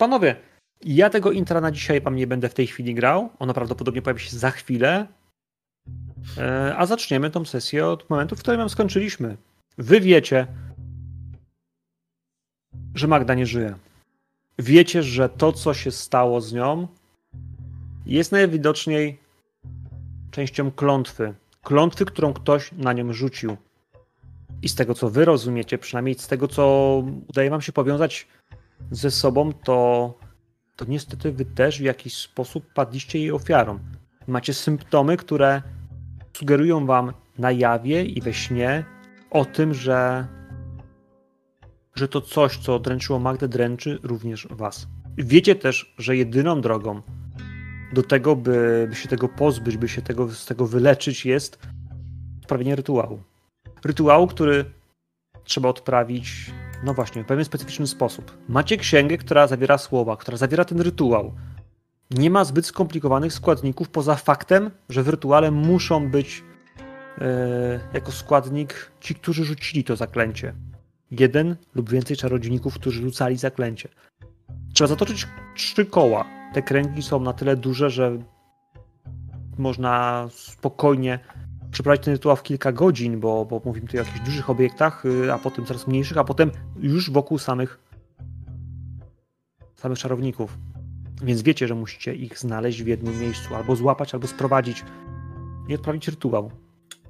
panowie, ja tego intra na dzisiaj wam nie będę w tej chwili grał. Ono prawdopodobnie pojawi się za chwilę. E, a zaczniemy tą sesję od momentu, w którym ją skończyliśmy. Wy wiecie, że Magda nie żyje. Wiecie, że to, co się stało z nią, jest najwidoczniej częścią klątwy. Klątwy, którą ktoś na nią rzucił. I z tego, co wy rozumiecie, przynajmniej z tego, co udaje wam się powiązać ze sobą, to, to niestety wy też w jakiś sposób padliście jej ofiarą. Macie symptomy, które sugerują wam na jawie i we śnie o tym, że, że to coś, co dręczyło Magdę, dręczy również was. Wiecie też, że jedyną drogą do tego, by, by się tego pozbyć, by się tego, z tego wyleczyć, jest sprawienie rytuału. Rytuału, który trzeba odprawić, no właśnie, w pewien specyficzny sposób. Macie księgę, która zawiera słowa, która zawiera ten rytuał. Nie ma zbyt skomplikowanych składników, poza faktem, że w rytuale muszą być e, jako składnik ci, którzy rzucili to zaklęcie. Jeden lub więcej czarodziejników, którzy rzucali zaklęcie. Trzeba zatoczyć trzy koła. Te kręgi są na tyle duże, że można spokojnie przeprowadzić ten rytuał w kilka godzin, bo, bo mówimy tu o jakichś dużych obiektach, y, a potem coraz mniejszych, a potem już wokół samych samych czarowników. Więc wiecie, że musicie ich znaleźć w jednym miejscu, albo złapać, albo sprowadzić i odprawić rytuał.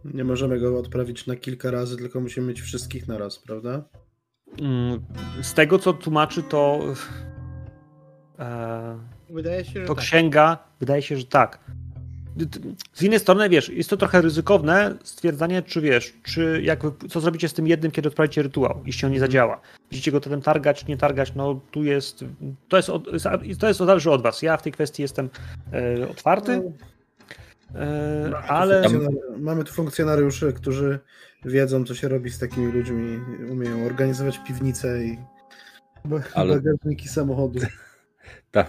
Nie możemy go odprawić na kilka razy, tylko musimy mieć wszystkich na raz, prawda? Mm, z tego, co tłumaczy, to. E, Wydaje się, że to tak. księga, wydaje się, że tak. Z innej strony, wiesz, jest to trochę ryzykowne stwierdzanie, czy wiesz, czy jak co zrobicie z tym jednym, kiedy odprawicie rytuał, jeśli on nie zadziała. Będziecie go potem targać, nie targać, no tu jest, to jest, od, to jest zależy od was. Ja w tej kwestii jestem e, otwarty, e, ale... Mamy tu funkcjonariuszy, którzy wiedzą, co się robi z takimi ludźmi, umieją organizować piwnice i Ale- bagażniki samochodu. Tam,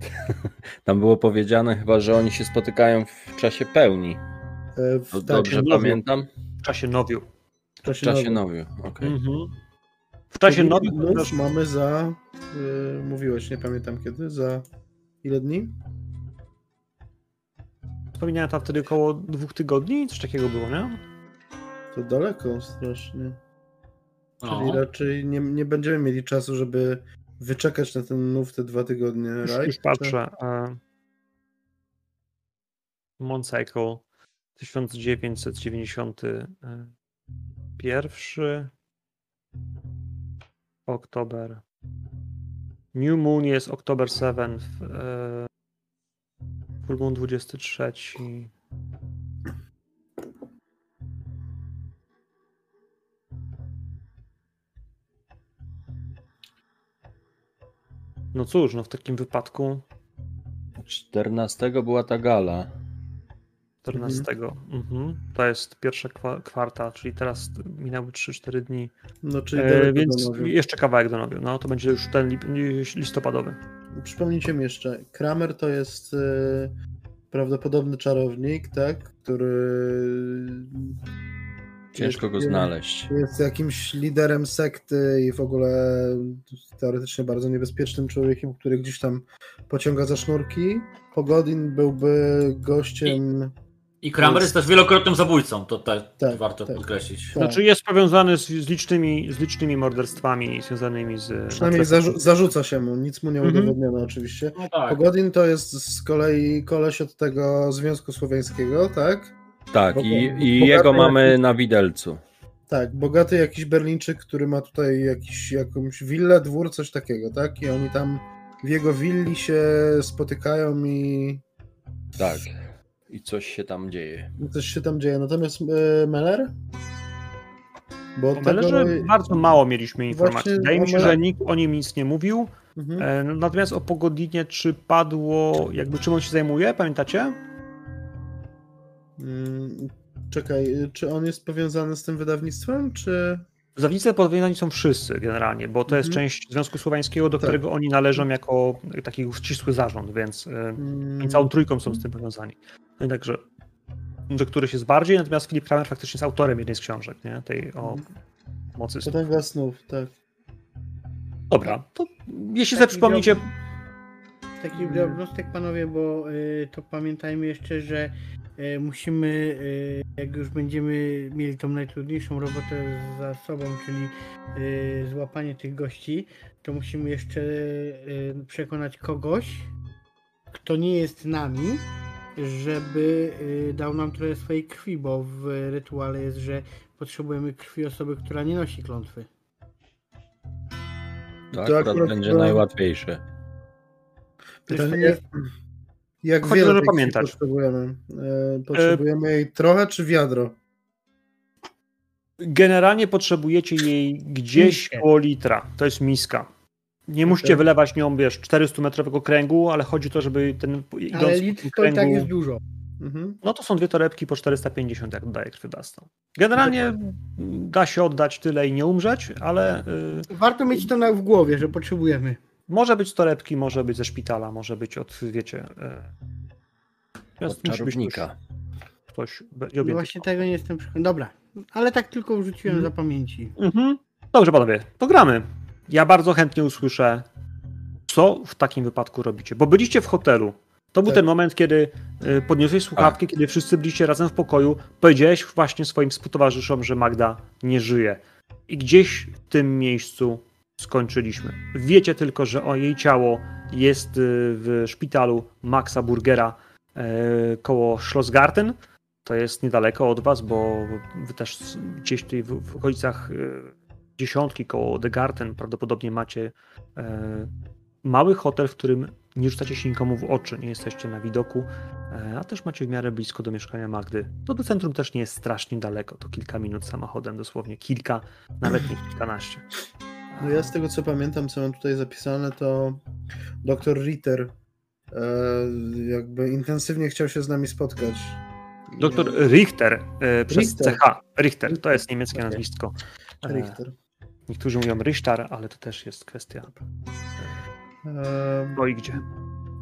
tam było powiedziane chyba, że oni się spotykają w czasie pełni. E, To W, Dobrze nowiu. pamiętam? w czasie nowiu. W czasie nowiu, okej. Mhm. W czasie Czyli nowiu też mamy za, y, mówiłeś, nie pamiętam kiedy, za ile dni? wspominałem tam wtedy około dwóch tygodni, coś takiego było, nie? To daleko strasznie. Czyli No. raczej nie, nie będziemy mieli czasu, żeby wyczekać na ten nów te dwa tygodnie, Już, right? już patrzę. E, Mooncycle 1991 Oktober. New Moon jest Oktober 7. E, Full Moon 23. No cóż, no w takim wypadku 14 była ta gala. 14. Mhm. To jest pierwsza kwa- kwarta, czyli teraz minęły 3-4 dni. No, czyli E, więc jeszcze kawałek do nowiu. No to będzie już ten lip- listopadowy. Przypomnijcie mi jeszcze, Kramer to jest e, prawdopodobny czarownik, tak? Który Ciężko go znaleźć. Jest jakimś liderem sekty i w ogóle teoretycznie bardzo niebezpiecznym człowiekiem, który gdzieś tam pociąga za sznurki. Pogodin byłby gościem. I Kramer jest też wielokrotnym zabójcą, to te, Tak, warto tak. podkreślić. Tak. Znaczy jest powiązany z, z, licznymi, z licznymi morderstwami związanymi z... Przynajmniej zarzu- zarzuca się mu, nic mu nie Mhm. udowodniono oczywiście. No tak. Pogodin to jest z kolei koleś od tego Związku Słowiańskiego, tak? Tak, Bo- i, i jego jakiś- mamy na widelcu. Tak, bogaty jakiś Berlińczyk, który ma tutaj jakiś, jakąś willę, dwór, coś takiego, tak? I oni tam w jego willi się spotykają i Tak. I coś się tam dzieje. coś się tam dzieje. Natomiast e, Meller? Bo O Mellerze bardzo mało mieliśmy informacji. Właśnie Wydaje mi się, że nikt o nim nic nie mówił. Mhm. E, no, Natomiast o Pogodinie, czy padło, jakby czym on się zajmuje, pamiętacie? Mm, Czekaj, czy on jest powiązany z tym wydawnictwem, czy... Wydawnictwo powiązani są wszyscy generalnie, bo to jest Mhm. część Związku Słowiańskiego, do Tak. którego oni należą jako taki ścisły zarząd, więc Mm, całą trójką są z tym powiązani. No i także do których jest bardziej, natomiast Filip Kramer faktycznie jest autorem jednej z książek, nie? tej o Mhm. mocy snów. Potęga snów, tak. Dobra, to Jeśli sobie przypomnicie, Taki drobnostek, panowie, bo y, to pamiętajmy jeszcze, że y, musimy, y, jak już będziemy mieli tą najtrudniejszą robotę za sobą, czyli y, złapanie tych gości, to musimy jeszcze y, przekonać kogoś, kto nie jest nami, żeby y, dał nam trochę swojej krwi, bo w rytuale jest, że potrzebujemy krwi osoby, która nie nosi klątwy. To To akurat akurat będzie to- najłatwiejsze. Pytanie, to jak, Chodzi wiele pamiętać. potrzebujemy? E, potrzebujemy jej trochę czy wiadro? generalnie potrzebujecie jej gdzieś koło litra. To jest miska. Nie musicie Okej. wylewać nią, wiesz, 400-metrowego kręgu, ale chodzi o to, żeby ten idąc Ale po litr tym to i tak kręgu- jest dużo. Mhm. No to są dwie torebki po 450, jak dodaje krwiodawstwo. Generalnie da się oddać tyle i nie umrzeć, ale y, Warto mieć to na, w głowie, że potrzebujemy. Może być z torebki, może być ze szpitala, może być od, wiecie... Y, Od czarownika. Ktoś, ktoś No właśnie tego nie jestem przekonany. Dobra, ale tak tylko wrzuciłem Mhm. za pamięci. Mhm. Dobrze, panowie, to gramy. Ja bardzo chętnie usłyszę, co w takim wypadku robicie. Bo byliście w hotelu. To był Tak. ten moment, kiedy y, podniosłeś słuchawki, kiedy wszyscy byliście razem w pokoju. Powiedziałeś właśnie swoim współtowarzyszom, że Magda nie żyje. I gdzieś w tym miejscu skończyliśmy. Wiecie tylko, że o jej ciało jest y, w szpitalu Maxa Burgera y, koło Schlossgarten. To jest niedaleko od was, bo wy też gdzieś tutaj w, w okolicach y, dziesiątki koło The Garden prawdopodobnie macie e, mały hotel, w którym nie rzucacie się nikomu w oczy, nie jesteście na widoku, e, a też macie w miarę blisko do mieszkania Magdy. To do centrum też nie jest strasznie daleko, to kilka minut samochodem, dosłownie kilka, nawet nie kilkanaście. No ja z tego co pamiętam, co mam tutaj zapisane, to dr Ritter e, jakby intensywnie chciał się z nami spotkać. Doktor Richter e, przez Richter. CH. Richter, to jest niemieckie Okej. nazwisko. E, Richter. niektórzy mówią Richter, ale to też jest kwestia. E, No i gdzie?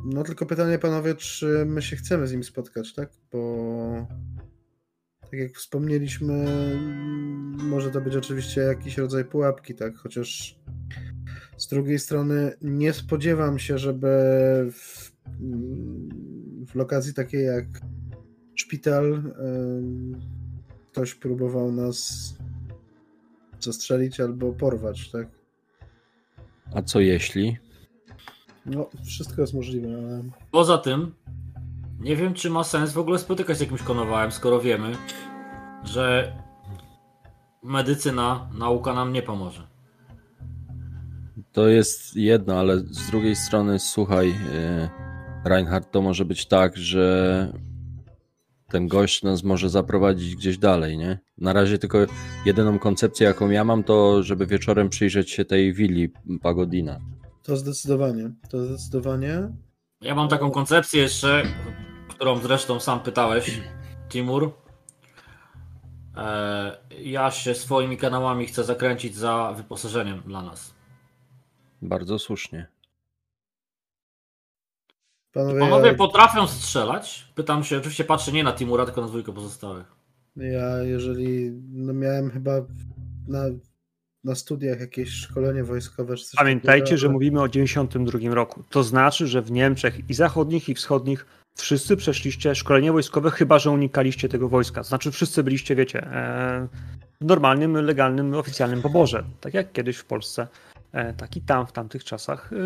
no tylko pytanie panowie, czy my się chcemy z nim spotkać, tak? Bo tak jak wspomnieliśmy, może to być oczywiście jakiś rodzaj pułapki, tak? Chociaż z drugiej strony nie spodziewam się, żeby w, w lokacji takiej jak szpital ktoś próbował nas zastrzelić albo porwać, tak? A co jeśli? No, wszystko jest możliwe, ale Poza tym, nie wiem, czy ma sens w ogóle spotykać z jakimś konowałem, skoro wiemy, że medycyna, nauka nam nie pomoże. To jest jedno, ale z drugiej strony, słuchaj, yy, Reinhard, to może być tak, że ten gość nas może zaprowadzić gdzieś dalej, nie? Na razie tylko jedyną koncepcję, jaką ja mam, to żeby wieczorem przyjrzeć się tej willi Pagodina. to zdecydowanie, to zdecydowanie. Ja mam taką koncepcję jeszcze, którą zresztą sam pytałeś, Timur. E, ja się swoimi kanałami chcę zakręcić za wyposażeniem dla nas. Bardzo słusznie. Panowie, Panowie potrafią strzelać? Pytam się, oczywiście patrzę nie na Timura, tylko na dwójkę pozostałych. ja jeżeli no miałem chyba na, na studiach jakieś szkolenie wojskowe czy coś Pamiętajcie, takiego, że ale- mówimy o 92 roku. To znaczy, że w Niemczech i zachodnich, i wschodnich wszyscy przeszliście szkolenie wojskowe, chyba że unikaliście tego wojska. Znaczy, wszyscy byliście, wiecie, e, w normalnym, legalnym, oficjalnym poborze. Tak jak kiedyś w Polsce, e, tak i tam, w tamtych czasach, e,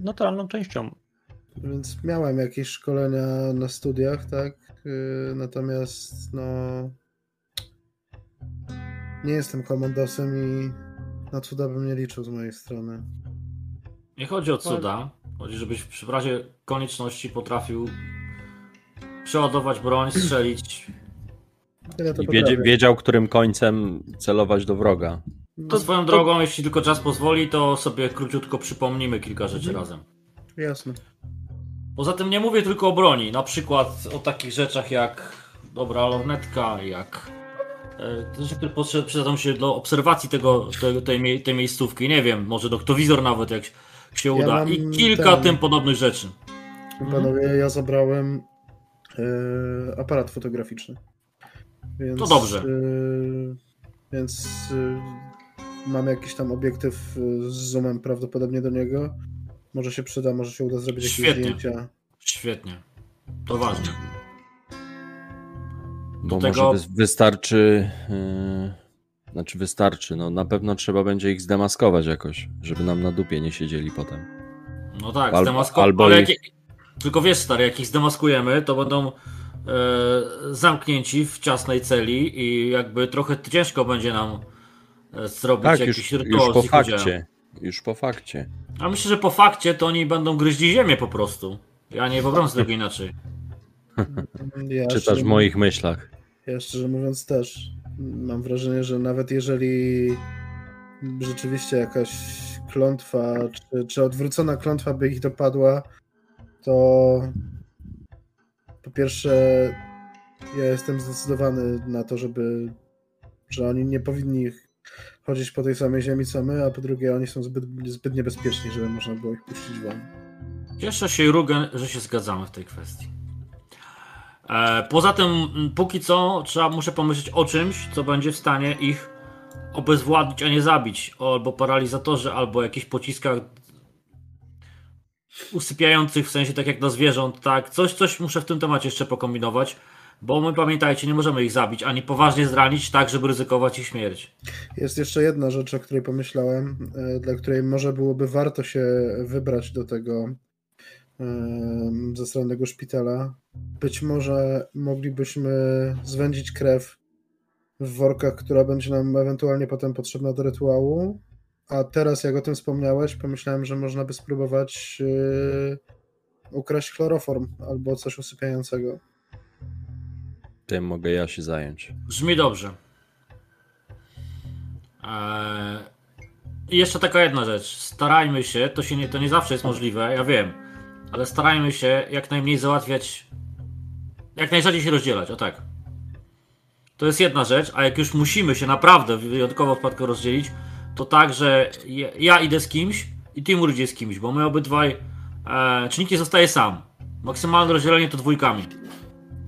naturalną częścią. Więc miałem jakieś szkolenia na studiach, tak? Natomiast no nie jestem komandosem i na cuda bym nie liczył z mojej strony. Nie chodzi o cuda. Chodzi, żebyś w razie konieczności potrafił przeładować broń, strzelić. Ja I wiedzie, wiedział, którym końcem celować do wroga. To swoją drogą, jeśli tylko czas pozwoli, to sobie króciutko przypomnimy kilka rzeczy Mhm. razem. Jasne. Poza tym nie mówię tylko o broni, na przykład o takich rzeczach jak dobra lornetka, jak e, te rzeczy, przydadzą się do obserwacji tego, te, tej, tej miejscówki, nie wiem, może noktowizor nawet jak się Ja uda mam i kilka ten- tym podobnych rzeczy. Panowie, ja zabrałem yy, aparat fotograficzny. Więc, To dobrze. Yy, więc yy, mamy jakiś tam obiektyw y, z zoomem prawdopodobnie do niego. Może się przyda, może się uda zrobić jakieś Świetnie. zdjęcia. Świetnie. To ważne. Bo Do może tego- wys- wystarczy. Znaczy wystarczy. No na pewno trzeba będzie ich zdemaskować jakoś, żeby nam na dupie nie siedzieli potem. No tak, Albo- zdemasko... albo ale ich- jak... Tylko wiesz, stary, jak ich zdemaskujemy, to będą e, zamknięci w ciasnej celi i jakby trochę ciężko będzie nam e, zrobić Tak, jakiś już, rytuał już po udziałem. fakcie. Już po fakcie. A myślę, że po fakcie to oni będą gryźli ziemię po prostu. Ja nie wyobrażam sobie tego inaczej. Ja Czytasz w moich myślach. Ja szczerze mówiąc też mam wrażenie, że nawet jeżeli rzeczywiście jakaś klątwa, czy, czy odwrócona klątwa by ich dopadła, to po pierwsze ja jestem zdecydowany na to, żeby że oni nie powinni chodzić po tej samej ziemi co my, a po drugie oni są zbyt, zbyt niebezpieczni, żeby można było ich puścić wolno. Cieszę się, Rugen, że się zgadzamy w tej kwestii. E, poza tym, póki co, trzeba, muszę pomyśleć o czymś, co będzie w stanie ich obezwładnić, a nie zabić. Albo paralizatorze, albo jakichś pociskach usypiających, w sensie tak jak na zwierząt, tak. Coś, coś muszę w tym temacie jeszcze pokombinować, bo my pamiętajcie, nie możemy ich zabić, ani poważnie zranić, tak, żeby ryzykować ich śmierć. Jest jeszcze jedna rzecz, o której pomyślałem, e, dla której może byłoby warto się wybrać do tego em, zasranego szpitala. Być może moglibyśmy zwędzić krew w workach, która będzie nam ewentualnie potem potrzebna do rytuału. A teraz, jak o tym wspomniałeś, pomyślałem, że można by spróbować yy, ukraść chloroform albo coś usypiającego. Tym mogę ja się zająć. Brzmi dobrze. Eee, I jeszcze taka jedna rzecz. Starajmy się, to, się nie, to nie zawsze jest możliwe, ja wiem, ale starajmy się jak najmniej załatwiać, jak najrzadziej się rozdzielać, o tak. To jest jedna rzecz, a jak już musimy się naprawdę w wyjątkowym przypadku rozdzielić, to tak, że ja, idę z kimś i Timur idzie z kimś, bo my obydwaj, e, czy nikt nie zostaje sam. Maksymalne rozdzielenie to dwójkami.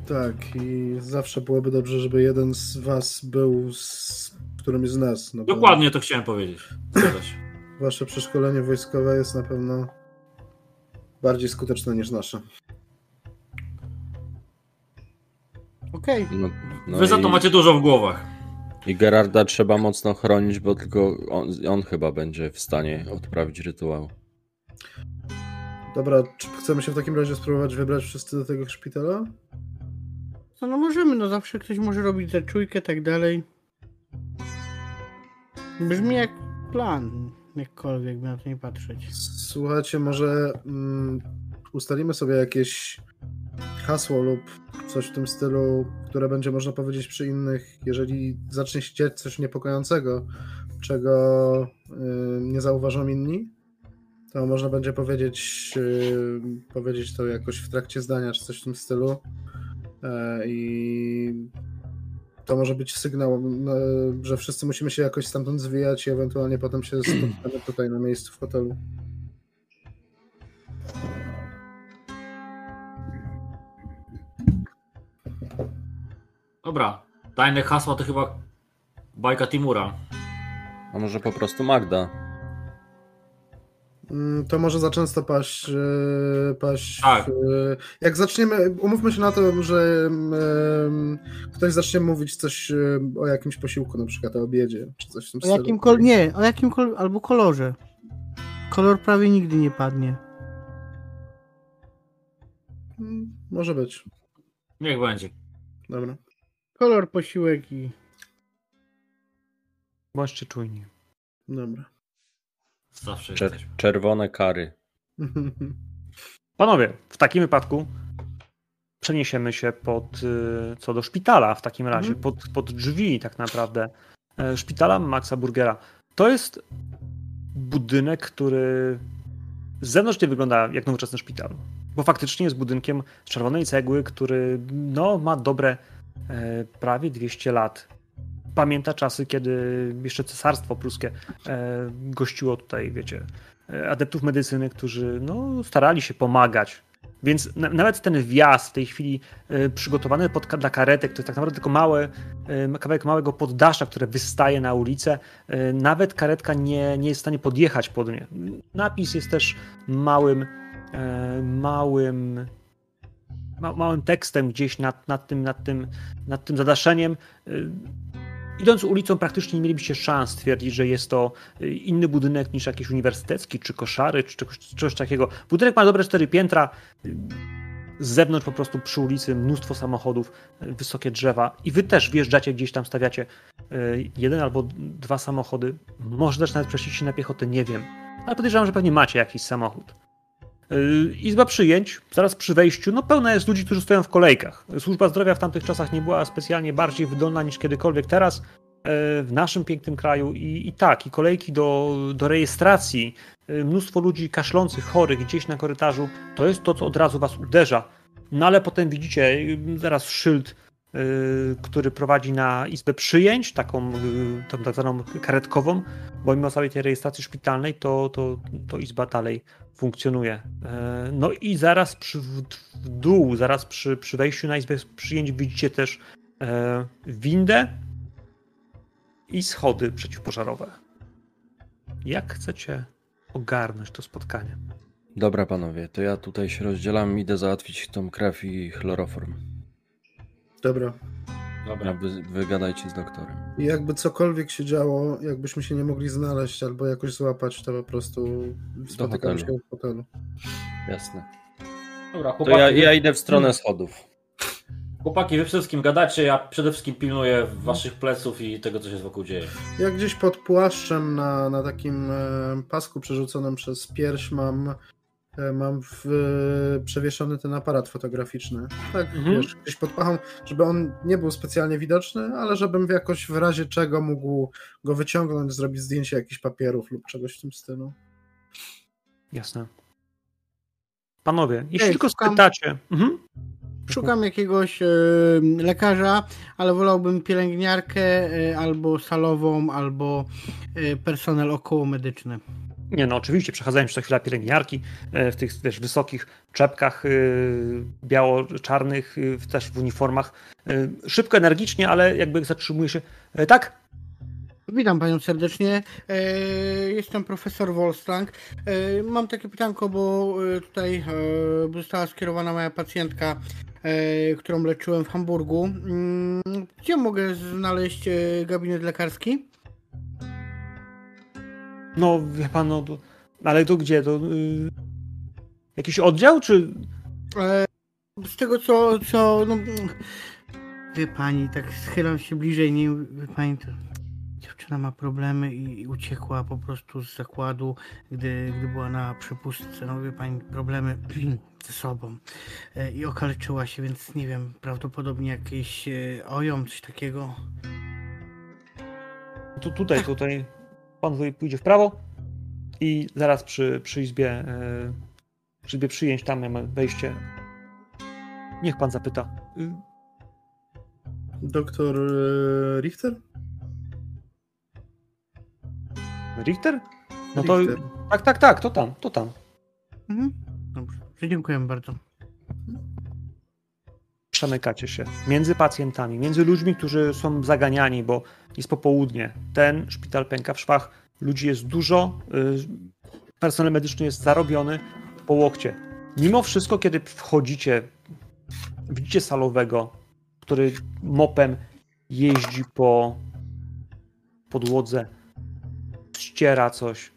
Tak, i zawsze byłoby dobrze, żeby jeden z was był z którymś z nas. No Dokładnie to chciałem powiedzieć. Wasze przeszkolenie wojskowe jest na pewno bardziej skuteczne niż nasze. Okej. No, no Wy za to i- macie dużo w głowach. I Gerarda trzeba mocno chronić, bo tylko on, on chyba będzie w stanie odprawić rytuał. Dobra, czy chcemy się w takim razie spróbować wybrać wszyscy do tego szpitala? No, no możemy, no zawsze ktoś może robić za czujkę, tak dalej. Brzmi jak plan, jakkolwiek by na to nie patrzeć. Słuchajcie, może mm, ustalimy sobie jakieś hasło lub coś w tym stylu, które będzie można powiedzieć przy innych, jeżeli zacznie się dziać coś niepokojącego, czego y, nie zauważą inni, to można będzie powiedzieć, y, powiedzieć to jakoś w trakcie zdania, czy coś w tym stylu. E, I to może być sygnał, no, że wszyscy musimy się jakoś stamtąd zwijać i ewentualnie potem się spotkamy tutaj na miejscu w hotelu. Dobra, tajne hasła to chyba bajka Timura. A może po prostu Magda? Mm, To może za często paść. e, paść Tak. e, Jak zaczniemy, umówmy się na to, że ktoś zacznie mówić coś e, o jakimś posiłku, na przykład o obiedzie, czy coś w tym O stylu. jakim kol... Nie, o jakim kol... albo kolorze. Kolor prawie nigdy nie padnie. Mm, Może być. Niech będzie. Dobra. Kolor posiłek i... Bądźcie czujni. Dobra. Zawsze Czer jesteśmy. czerwone kary. Panowie, w takim wypadku przeniesiemy się pod, y, co do szpitala w takim razie, Mhm. pod, pod drzwi tak naprawdę e, szpitala Maxa Burgera. To jest budynek, który z zewnątrz nie wygląda jak nowoczesny szpital, bo faktycznie jest budynkiem z czerwonej cegły, który no, ma dobre prawie 200 lat. Pamięta czasy, kiedy jeszcze cesarstwo pruskie e, gościło tutaj, wiecie, e, adeptów medycyny, którzy no, starali się pomagać Więc na, nawet ten wjazd w tej chwili przygotowany pod, dla karetek, to jest tak naprawdę tylko małe, y, kawałek małego poddasza, które wystaje na ulicę. Nawet karetka nie, nie jest w stanie podjechać pod nie. Napis jest też małym, małym, ma, małym tekstem gdzieś nad, nad, tym, nad, tym, nad tym zadaszeniem. Idąc ulicą, praktycznie nie mielibyście szans stwierdzić, że jest to inny budynek niż jakiś uniwersytecki, czy koszary, czy czegoś, czegoś takiego. Budynek ma dobre cztery piętra. Z zewnątrz po prostu przy ulicy mnóstwo samochodów, wysokie drzewa i wy też wjeżdżacie gdzieś tam, stawiacie jeden albo dwa samochody. Może też nawet przeszliście na piechotę, nie wiem. Ale podejrzewam, że pewnie macie jakiś samochód. E, izba przyjęć, zaraz przy wejściu, no pełna jest ludzi, którzy stoją w kolejkach. Służba zdrowia w tamtych czasach nie była specjalnie bardziej wydolna niż kiedykolwiek teraz e, w naszym pięknym kraju i, i tak, i kolejki do, do rejestracji, e, mnóstwo ludzi kaszlących, chorych gdzieś na korytarzu, to jest to, co od razu was uderza. No ale potem widzicie zaraz szyld, który prowadzi na izbę przyjęć, taką tą tak zwaną karetkową, bo mimo całej tej rejestracji szpitalnej, to, to, to izba dalej funkcjonuje. E, no i zaraz przy, w dół, zaraz przy, przy wejściu na izbę przyjęć widzicie też windę i schody przeciwpożarowe. Jak chcecie ogarnąć to spotkanie? Dobra, panowie, to ja tutaj się rozdzielam, idę załatwić tą krew i chloroform. Dobra. Dobra. Wy, wygadajcie z doktorem. I jakby cokolwiek się działo, jakbyśmy się nie mogli znaleźć albo jakoś złapać, to po prostu spotykamy się w hotelu. Jasne. Dobra, chłopaki. To ja, ja idę w stronę schodów. Chłopaki, wy wszystkim gadacie, ja przede wszystkim pilnuję waszych pleców i tego, co się wokół dzieje. Ja gdzieś pod płaszczem na, na takim e, pasku przerzuconym przez pierś mam mam w, przewieszony ten aparat fotograficzny. Tak, mhm. wiesz, gdzieś pod pachą, żeby on nie był specjalnie widoczny, ale żebym jakoś w razie czego mógł go wyciągnąć, zrobić zdjęcie jakichś papierów lub czegoś w tym stylu. Jasne. Panowie, jeśli Ej, tylko spytacie... Mhm. Szukam jakiegoś e, lekarza, ale wolałbym pielęgniarkę e, albo salową, albo e, personel okołomedyczny. Nie, no oczywiście, przechadzają się co chwila pielęgniarki e, w tych wiesz, wysokich czepkach yy, biało-czarnych, yy, też w uniformach. Szybko, energicznie, ale jakby zatrzymuje się. tak? Witam panią serdecznie. Jestem profesor Wolstrang. Mam takie pytanko, bo tutaj została skierowana moja pacjentka, którą leczyłem w Hamburgu. Mm, gdzie mogę znaleźć gabinet lekarski? No, wie pan, no, to, ale to gdzie? To yy, jakiś oddział, czy... E, z tego, co, co, no, wie pani, tak schylam się bliżej, nie, wie pani, to dziewczyna ma problemy i, i uciekła po prostu z zakładu, gdy, gdy była na przepustce, no wie pani, problemy ze sobą e, i okaleczyła się, więc nie wiem, prawdopodobnie jakieś e, ojom, coś takiego. To tutaj, tak. tutaj pan pójdzie w prawo i zaraz przy, przy izbie, e, przy izbie przyjęć, tam mamy wejście. Niech pan zapyta. Doktor e, Richter? Richter? No to Richter. tak, tak, tak, to tam, to tam. Mhm. Dobrze, dziękujemy bardzo. Przemykacie się między pacjentami, między ludźmi, którzy są zaganiani, bo jest popołudnie. Ten szpital pęka w szwach, ludzi jest dużo, y, personel medyczny jest zarobiony po łokcie. Mimo wszystko, kiedy wchodzicie, widzicie salowego, który mopem jeździ po podłodze, ściera coś.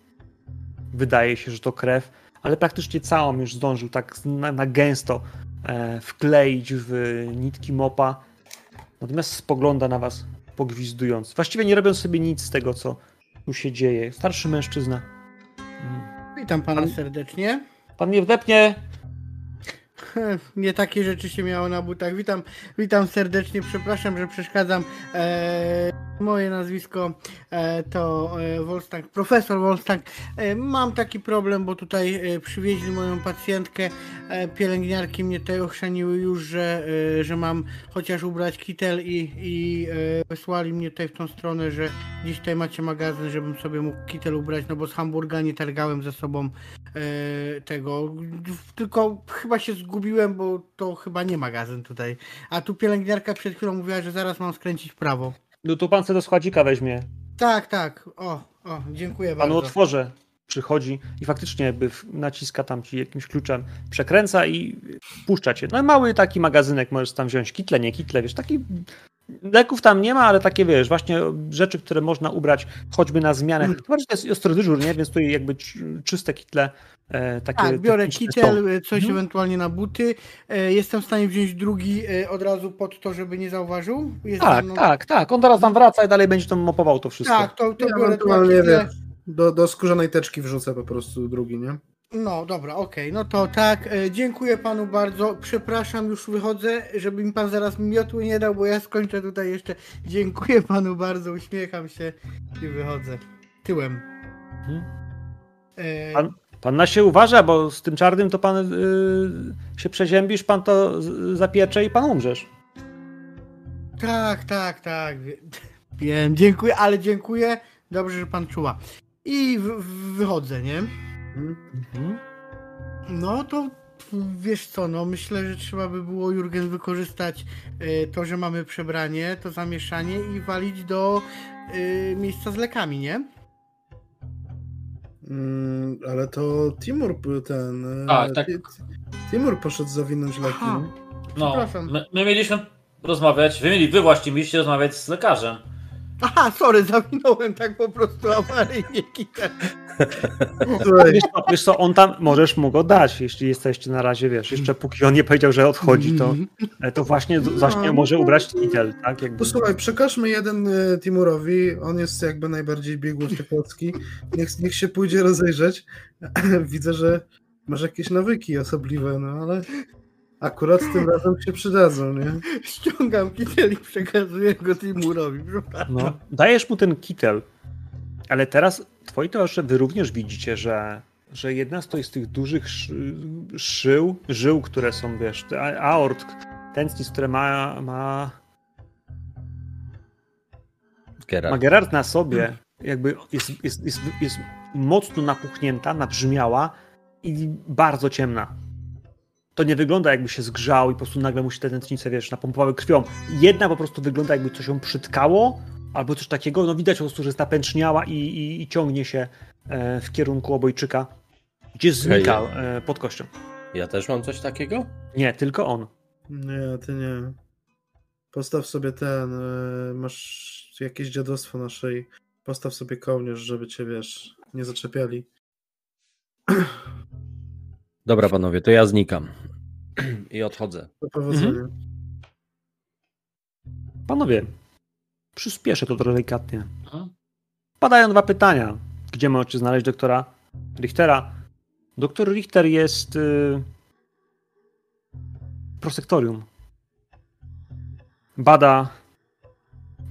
Wydaje się, że to krew, ale praktycznie całą już zdążył tak na, na gęsto wkleić w nitki mopa. Natomiast spogląda na was pogwizdując. Właściwie nie robiąc sobie nic z tego, co tu się dzieje. Starszy mężczyzna. Witam pana pan, serdecznie. Pan mnie wdepnie. Nie takie rzeczy się miało na butach. Witam, witam serdecznie. Przepraszam, że przeszkadzam. Eee, moje nazwisko e, to e, Wolstang, profesor Wolstang. E, mam taki problem, bo tutaj e, przywieźli moją pacjentkę. E, pielęgniarki mnie tutaj ochrzaniły już, że, e, że mam chociaż ubrać kitel i, i wysłali mnie tutaj w tą stronę, że gdzieś tutaj macie magazyn, żebym sobie mógł kitel ubrać, no bo z Hamburga nie targałem ze sobą e, tego. Tylko chyba się zgubiłem, bo to chyba nie magazyn tutaj. A tu pielęgniarka przed chwilą mówiła, że zaraz mam skręcić w prawo. No tu pan sobie do składzika weźmie. Tak, tak. O, o, dziękuję Panu bardzo. otworzę. Przychodzi i faktycznie jakby naciska tam ci jakimś kluczem, przekręca i puszcza cię. No mały taki magazynek możesz tam wziąć, kitle, nie kitle, wiesz, taki leków tam nie ma, ale takie wiesz, właśnie rzeczy, które można ubrać choćby na zmianę. Mm. Chyba, że to jest ostrodyżur, nie? Więc tutaj jakby czyste kitle e, takie Tak, biorę kitel, coś Mhm. ewentualnie na buty. E, Jestem w stanie wziąć drugi e, od razu pod to, żeby nie zauważył. Jest Tak, tak, tak. On teraz tam wraca i dalej będzie tam mopował to wszystko. Tak, to, to Ja biorę ewentualnie wiem. Do, do skórzanej teczki wrzucę po prostu drugi, nie? No dobra, okej, no to tak, e, dziękuję panu bardzo, przepraszam, już wychodzę, żeby mi pan zaraz miotły nie dał, bo ja skończę tutaj jeszcze. Dziękuję panu bardzo, uśmiecham się i wychodzę. Tyłem. Mhm. E, Pan- Pan na się uważa, bo z tym czarnym to pan y, się przeziębisz, pan to zapiecze i pan umrzesz. Tak, tak, tak, wie- wiem, dziękuję, ale dziękuję, dobrze, że pan czuła. I wychodzę, nie? Mhm. No to wiesz co, no myślę, że trzeba by było Jurgen wykorzystać e, to, że mamy przebranie, to zamieszanie i walić do e, miejsca z lekami, nie? Mm, ale to Timur był ten. e, Tak, tak. Ti- Timur poszedł zawinąć leki. Aha. No, Przepraszam. my, my mieliśmy rozmawiać, wy mieli, wy właśnie mieliście rozmawiać z lekarzem. Aha, sorry, zawinąłem tak po prostu awaryjnie kitę. Wiesz co, wiesz co, on tam, możesz mu go dać, jeśli jesteście na razie, wiesz, jeszcze póki on nie powiedział, że odchodzi, to, e, to właśnie, właśnie No, może ubrać kitel, tak? Jakby. Posłuchaj, przekażmy jeden e, Timurowi, on jest jakby najbardziej biegły w klocki. Niech, niech się pójdzie rozejrzeć. Widzę, że masz jakieś nawyki osobliwe, no ale akurat tym razem się przydadzą, nie? Ściągam kitel i przekazuję go Timurowi. przepraszam. No, dajesz mu ten kitel, ale teraz twoi towarzysze, wy również widzicie, że, że jedna z, to z tych dużych szy, szył, żył, które są, wiesz, aort, tętnic, które ma, ma, ma Geralt. Gerard na sobie, jakby jest, jest, jest, jest mocno napuchnięta, nabrzmiała i bardzo ciemna. To nie wygląda jakby się zgrzał i po prostu nagle mu się te tętnice, wiesz, napompowały krwią. Jedna po prostu wygląda jakby coś ją przytkało, albo coś takiego, no widać po prostu, że jest napęczniała i, i, i ciągnie się e, w kierunku obojczyka, gdzie znika e, pod kością. Ja też mam coś takiego? Nie, tylko on. Nie, ty nie. Postaw sobie ten, e, masz jakieś dziadostwo na szyi. Postaw sobie kołnierz, żeby cię, wiesz, nie zaczepiali. Dobra, panowie, to ja znikam. I odchodzę. Do powodzenia. Mhm. Panowie, przyspieszę to trochę delikatnie. Padają dwa pytania. Gdzie możecie znaleźć doktora Richtera? Doktor Richter jest y, w prosektorium. Bada,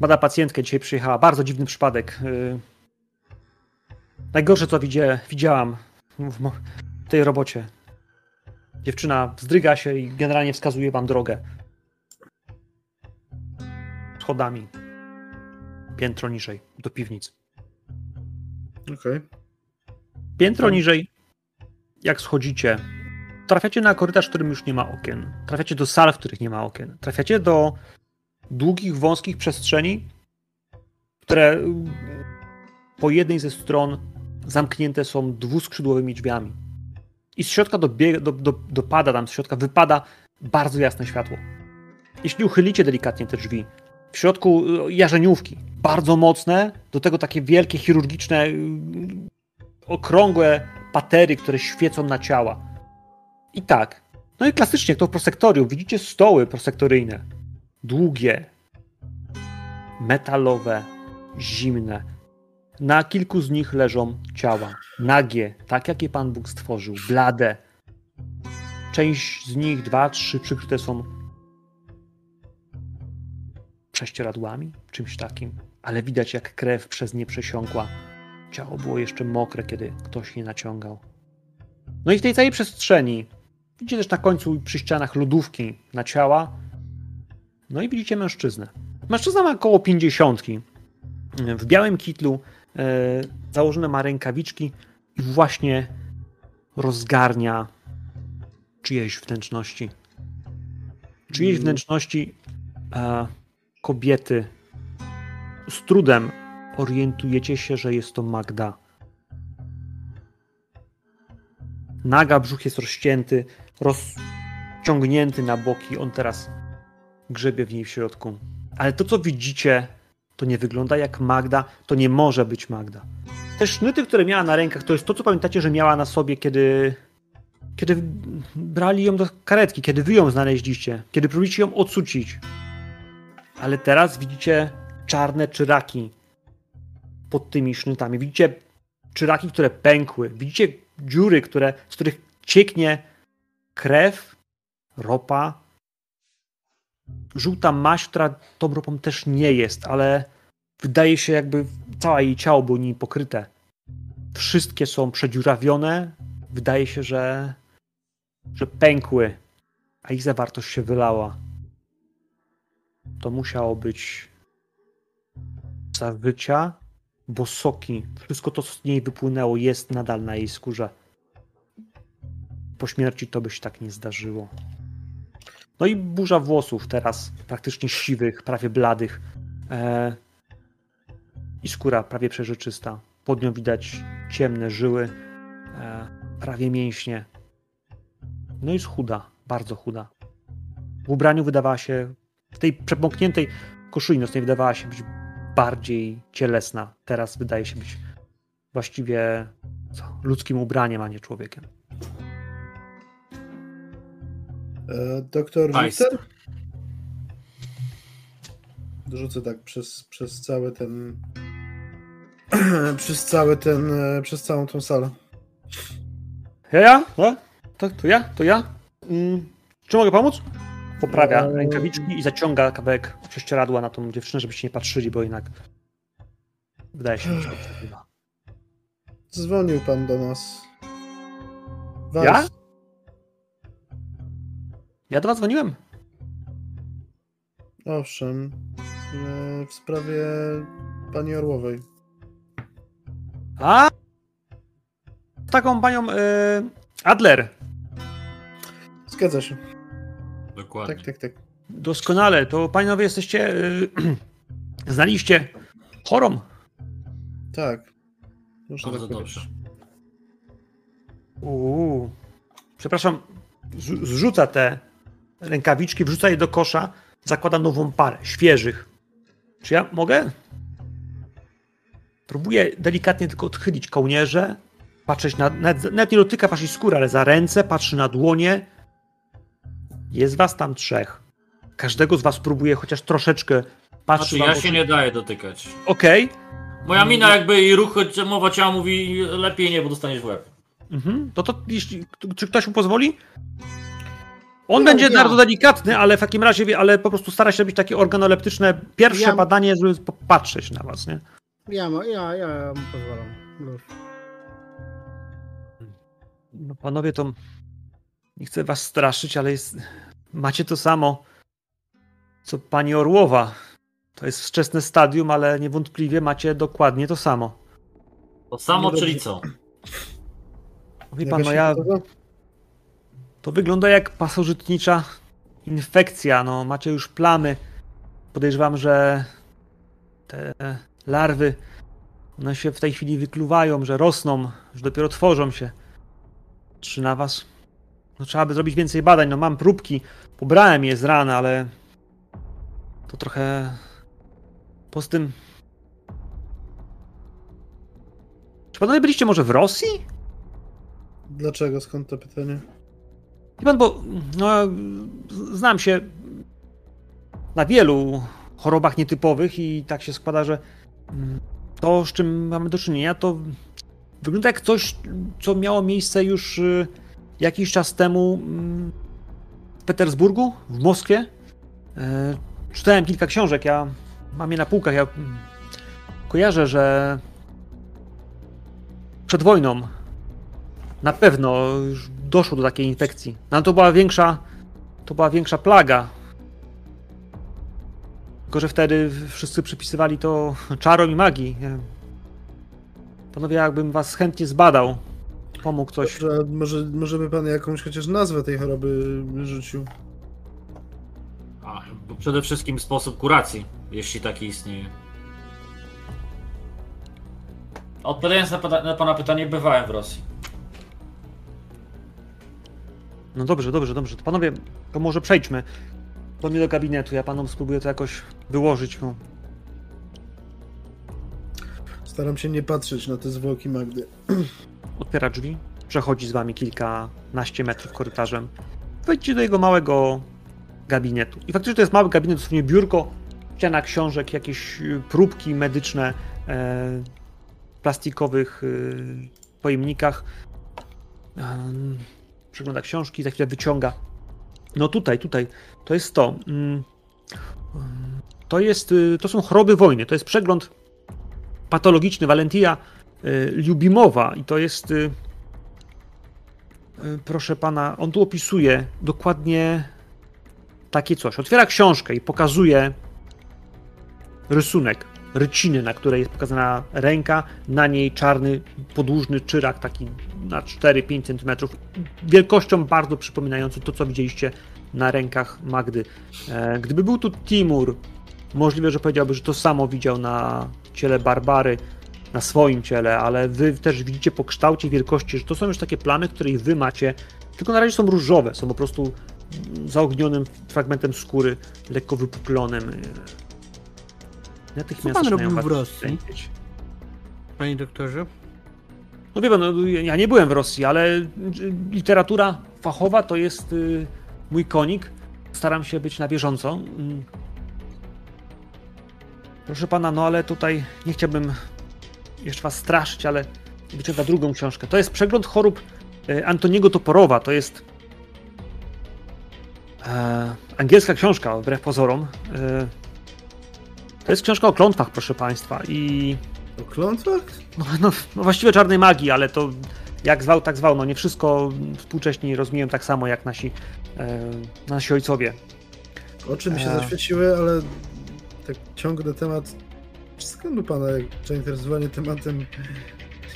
bada pacjentkę. Dzisiaj przyjechała. Bardzo dziwny przypadek. Y, najgorsze, co widzie, widziałam w, w tej robocie. Dziewczyna wzdryga się i generalnie wskazuje wam drogę. Schodami. Piętro niżej, do piwnic. Okej. Piętro Tak. niżej, jak schodzicie, trafiacie na korytarz, w którym już nie ma okien. Trafiacie do sal, w których nie ma okien. Trafiacie do długich, wąskich przestrzeni, które po jednej ze stron zamknięte są dwuskrzydłowymi drzwiami. I z środka dobie, do, do, dopada tam, z środka wypada bardzo jasne światło. Jeśli uchylicie delikatnie te drzwi, w środku y, jarzeniówki, bardzo mocne, do tego takie wielkie, chirurgiczne y, okrągłe patery, które świecą na ciała. I tak. No i klasycznie, to w prosektorium, widzicie stoły prosektoryjne. Długie, metalowe, zimne. Na kilku z nich leżą ciała. Nagie, tak jak je Pan Bóg stworzył. Blade. Część z nich, dwa, trzy, przykryte są prześcieradłami, czymś takim. Ale widać, jak krew przez nie przesiąkła. Ciało było jeszcze mokre, kiedy ktoś je naciągał. No i w tej całej przestrzeni widzicie też na końcu przy ścianach lodówki na ciała. No i widzicie mężczyznę. Mężczyzna ma około pięćdziesiątki. W białym kitlu założone ma rękawiczki i właśnie rozgarnia czyjeś wnętrzności. Czyjeś wnętrzności e, kobiety. Z trudem orientujecie się, że jest to Magda. Naga brzuch jest rozcięty, rozciągnięty na boki. On teraz grzebie w niej w środku. Ale to, co widzicie, to nie wygląda jak Magda, to nie może być Magda. Te sznyty, które miała na rękach, to jest to, co pamiętacie, że miała na sobie, kiedy, kiedy brali ją do karetki, kiedy wy ją znaleźliście, kiedy próbowaliście ją odsucić. Ale teraz widzicie czarne czyraki pod tymi sznytami. Widzicie czyraki, które pękły. Widzicie dziury, które, z których cieknie krew, ropa, żółta maść, która tą ropą też nie jest, ale wydaje się jakby całe jej ciało było nim pokryte. Wszystkie są przedziurawione. Wydaje się, że, że pękły, a ich zawartość się wylała. To musiało być zawycia, bo soki, wszystko to, co z niej wypłynęło, jest nadal na jej skórze. Po śmierci to by się tak nie zdarzyło. No i burza włosów teraz, praktycznie siwych, prawie bladych. E, I skóra prawie przeżyczysta. Pod nią widać ciemne żyły, e, prawie mięśnie. No i chuda, bardzo chuda. W ubraniu wydawała się, w tej przepąkniętej koszuli nocnej wydawała się być bardziej cielesna. Teraz wydaje się być właściwie co, ludzkim ubraniem, a nie człowiekiem. Doktor Nice. Richter? Rzucę tak przez, przez cały ten. przez cały ten. e, przez całą tą salę. Ja? ja? No? To, to ja? To ja? Mm, czy mogę pomóc? Poprawia Eee. rękawiczki i zaciąga kawałek prześcieradła na tą dziewczynę, żebyście nie patrzyli, bo jednak wydaje się, że obrzydliwa. Dzwonił pan do nas. Was. Ja? Ja do was dzwoniłem? Owszem. E, w sprawie pani Orłowej. A? Taką panią y, Adler. Zgadza się. Dokładnie. Tak, tak, tak. Doskonale. To panowie jesteście... Y, znaliście chorą. Tak. Muszę Bardzo tak dobrze. Uuu. Przepraszam, z- zrzuca te rękawiczki, wrzuca je do kosza, zakłada nową parę, świeżych. Czy ja mogę? Próbuję delikatnie tylko odchylić kołnierze, patrzeć na. Nawet, nawet nie dotyka waszej skóry, ale za ręce, patrzy na dłonie. Jest was tam trzech. Każdego z was próbuje chociaż troszeczkę patrzy Znaczy, ja się oczy. nie daję dotykać. Okej. Moja mina jakby i ruch, mowa ciała mówi lepiej nie, bo dostaniesz w łeb. Mhm. To, to jeśli, czy ktoś mu pozwoli? On No, będzie ja. bardzo delikatny, ale w takim razie, ale po prostu stara się robić takie organoleptyczne pierwsze Ja. badanie, żeby popatrzeć na was, nie? Ja, ja, ja mu pozwalam. Luz. No panowie, to nie chcę was straszyć, ale jest... macie to samo, co pani Orłowa. To jest wczesne stadium, ale niewątpliwie macie dokładnie to samo. To samo, No czyli dobrze. co? Mówi pan, no ja... To wygląda jak pasożytnicza infekcja. No, macie już plamy. Podejrzewam, że te larwy one się w tej chwili wykluwają, że rosną, że dopiero tworzą się. Czy na was? No, trzeba by zrobić więcej badań. No, mam próbki. Pobrałem je z rana, ale to trochę. Poza tym. Czy panowie byliście może w Rosji? Dlaczego? Skąd to pytanie? Wie pan, bo no, znam się na wielu chorobach nietypowych i tak się składa, że mm, to, z czym mamy do czynienia, to wygląda jak coś, co miało miejsce już y, jakiś czas temu mm, w Petersburgu, w Moskwie. E, Czytałem kilka książek, ja mam je na półkach, ja mm, kojarzę, że przed wojną na pewno już doszło do takiej infekcji. No to była większa, to była większa plaga. Tylko, że wtedy wszyscy przypisywali to czarom i magii. Panowie, jakbym was chętnie zbadał. pomógł coś. Dobrze, może, może by pan jakąś chociaż nazwę tej choroby rzucił? A, bo przede wszystkim sposób kuracji, jeśli taki istnieje. Odpowiadając na, na pana pytanie, bywałem w Rosji. No dobrze, dobrze, dobrze. To panowie, to może przejdźmy do mnie do gabinetu. Ja panom spróbuję to jakoś wyłożyć. No. Staram się nie patrzeć na te zwłoki Magdy. Otwiera drzwi, przechodzi z wami kilkanaście metrów korytarzem. Wejdźcie do jego małego gabinetu. I faktycznie to jest mały gabinet, dosłownie biurko, ściana książek, jakieś y, próbki medyczne e, w plastikowych y, pojemnikach. Em, Przegląda książki, za chwilę wyciąga. No tutaj, tutaj, to jest to. Mm, To jest, y, to są choroby wojny. To jest przegląd patologiczny Valentia y, Lubimowa i to jest y, proszę pana, on tu opisuje dokładnie takie coś. Otwiera książkę i pokazuje rysunek ryciny, na której jest pokazana ręka, na niej czarny, podłużny czyrak, taki na 4-5 cm, wielkością bardzo przypominający to, co widzieliście na rękach Magdy. E, Gdyby był tu Timur, możliwe, że powiedziałby, że to samo widział na ciele Barbary, na swoim ciele, ale wy też widzicie po kształcie wielkości, że to są już takie plamy, które wy macie, tylko na razie są różowe, są po prostu zaognionym fragmentem skóry, lekko wypuklonym. Natychmiast Co pan robił w Rosji? kręcić. Panie doktorze? No wie pan, no, ja nie byłem w Rosji, ale y, literatura fachowa to jest y, mój konik. Staram się być na bieżąco. Mm. Proszę pana, no ale tutaj nie chciałbym jeszcze was straszyć, ale wyciąga drugą książkę. To jest przegląd chorób y, Antoniego Toporowa. To jest e, angielska książka, wbrew pozorom. E, to jest książka o klątwach, proszę państwa. I O klątwach? no, no, no właściwie czarnej magii, ale to jak zwał, tak zwał. No nie wszystko współcześni rozumieją tak samo jak nasi, e, nasi ojcowie. Oczy mi się A. zaświeciły, ale tak ciągnę temat. Skąd u pana zainteresowanie tematem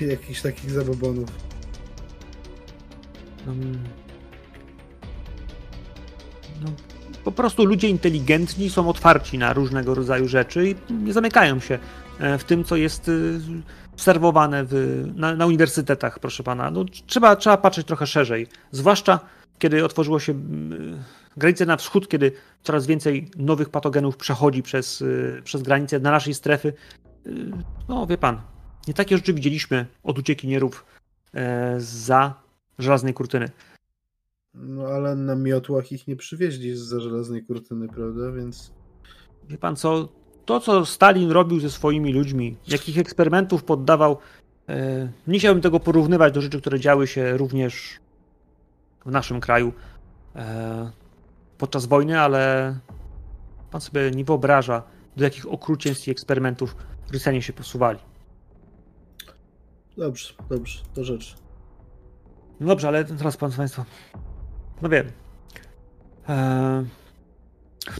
jakichś takich zabobonów? No, po prostu ludzie inteligentni są otwarci na różnego rodzaju rzeczy i nie zamykają się e, w tym, co jest y, serwowane w, na, na uniwersytetach, proszę pana. No, trzeba, trzeba patrzeć trochę szerzej. Zwłaszcza kiedy otworzyło się mm, granice na wschód, kiedy coraz więcej nowych patogenów przechodzi przez, przez granice na naszej strefy. No, wie pan, nie takie rzeczy widzieliśmy od uciekinierów e, za żelaznej kurtyny. No ale na miotłach ich nie przywieźli z żelaznej kurtyny, prawda? Więc Wie pan co? To, co Stalin robił ze swoimi ludźmi, jakich eksperymentów poddawał, e, nie chciałbym tego porównywać do rzeczy, które działy się również w naszym kraju e, podczas wojny, ale pan sobie nie wyobraża, do jakich okrucieństw i eksperymentów Rosjanie się posuwali. dobrze, dobrze, do rzeczy. No dobrze, ale teraz pan Państwa. No wiem. Eee,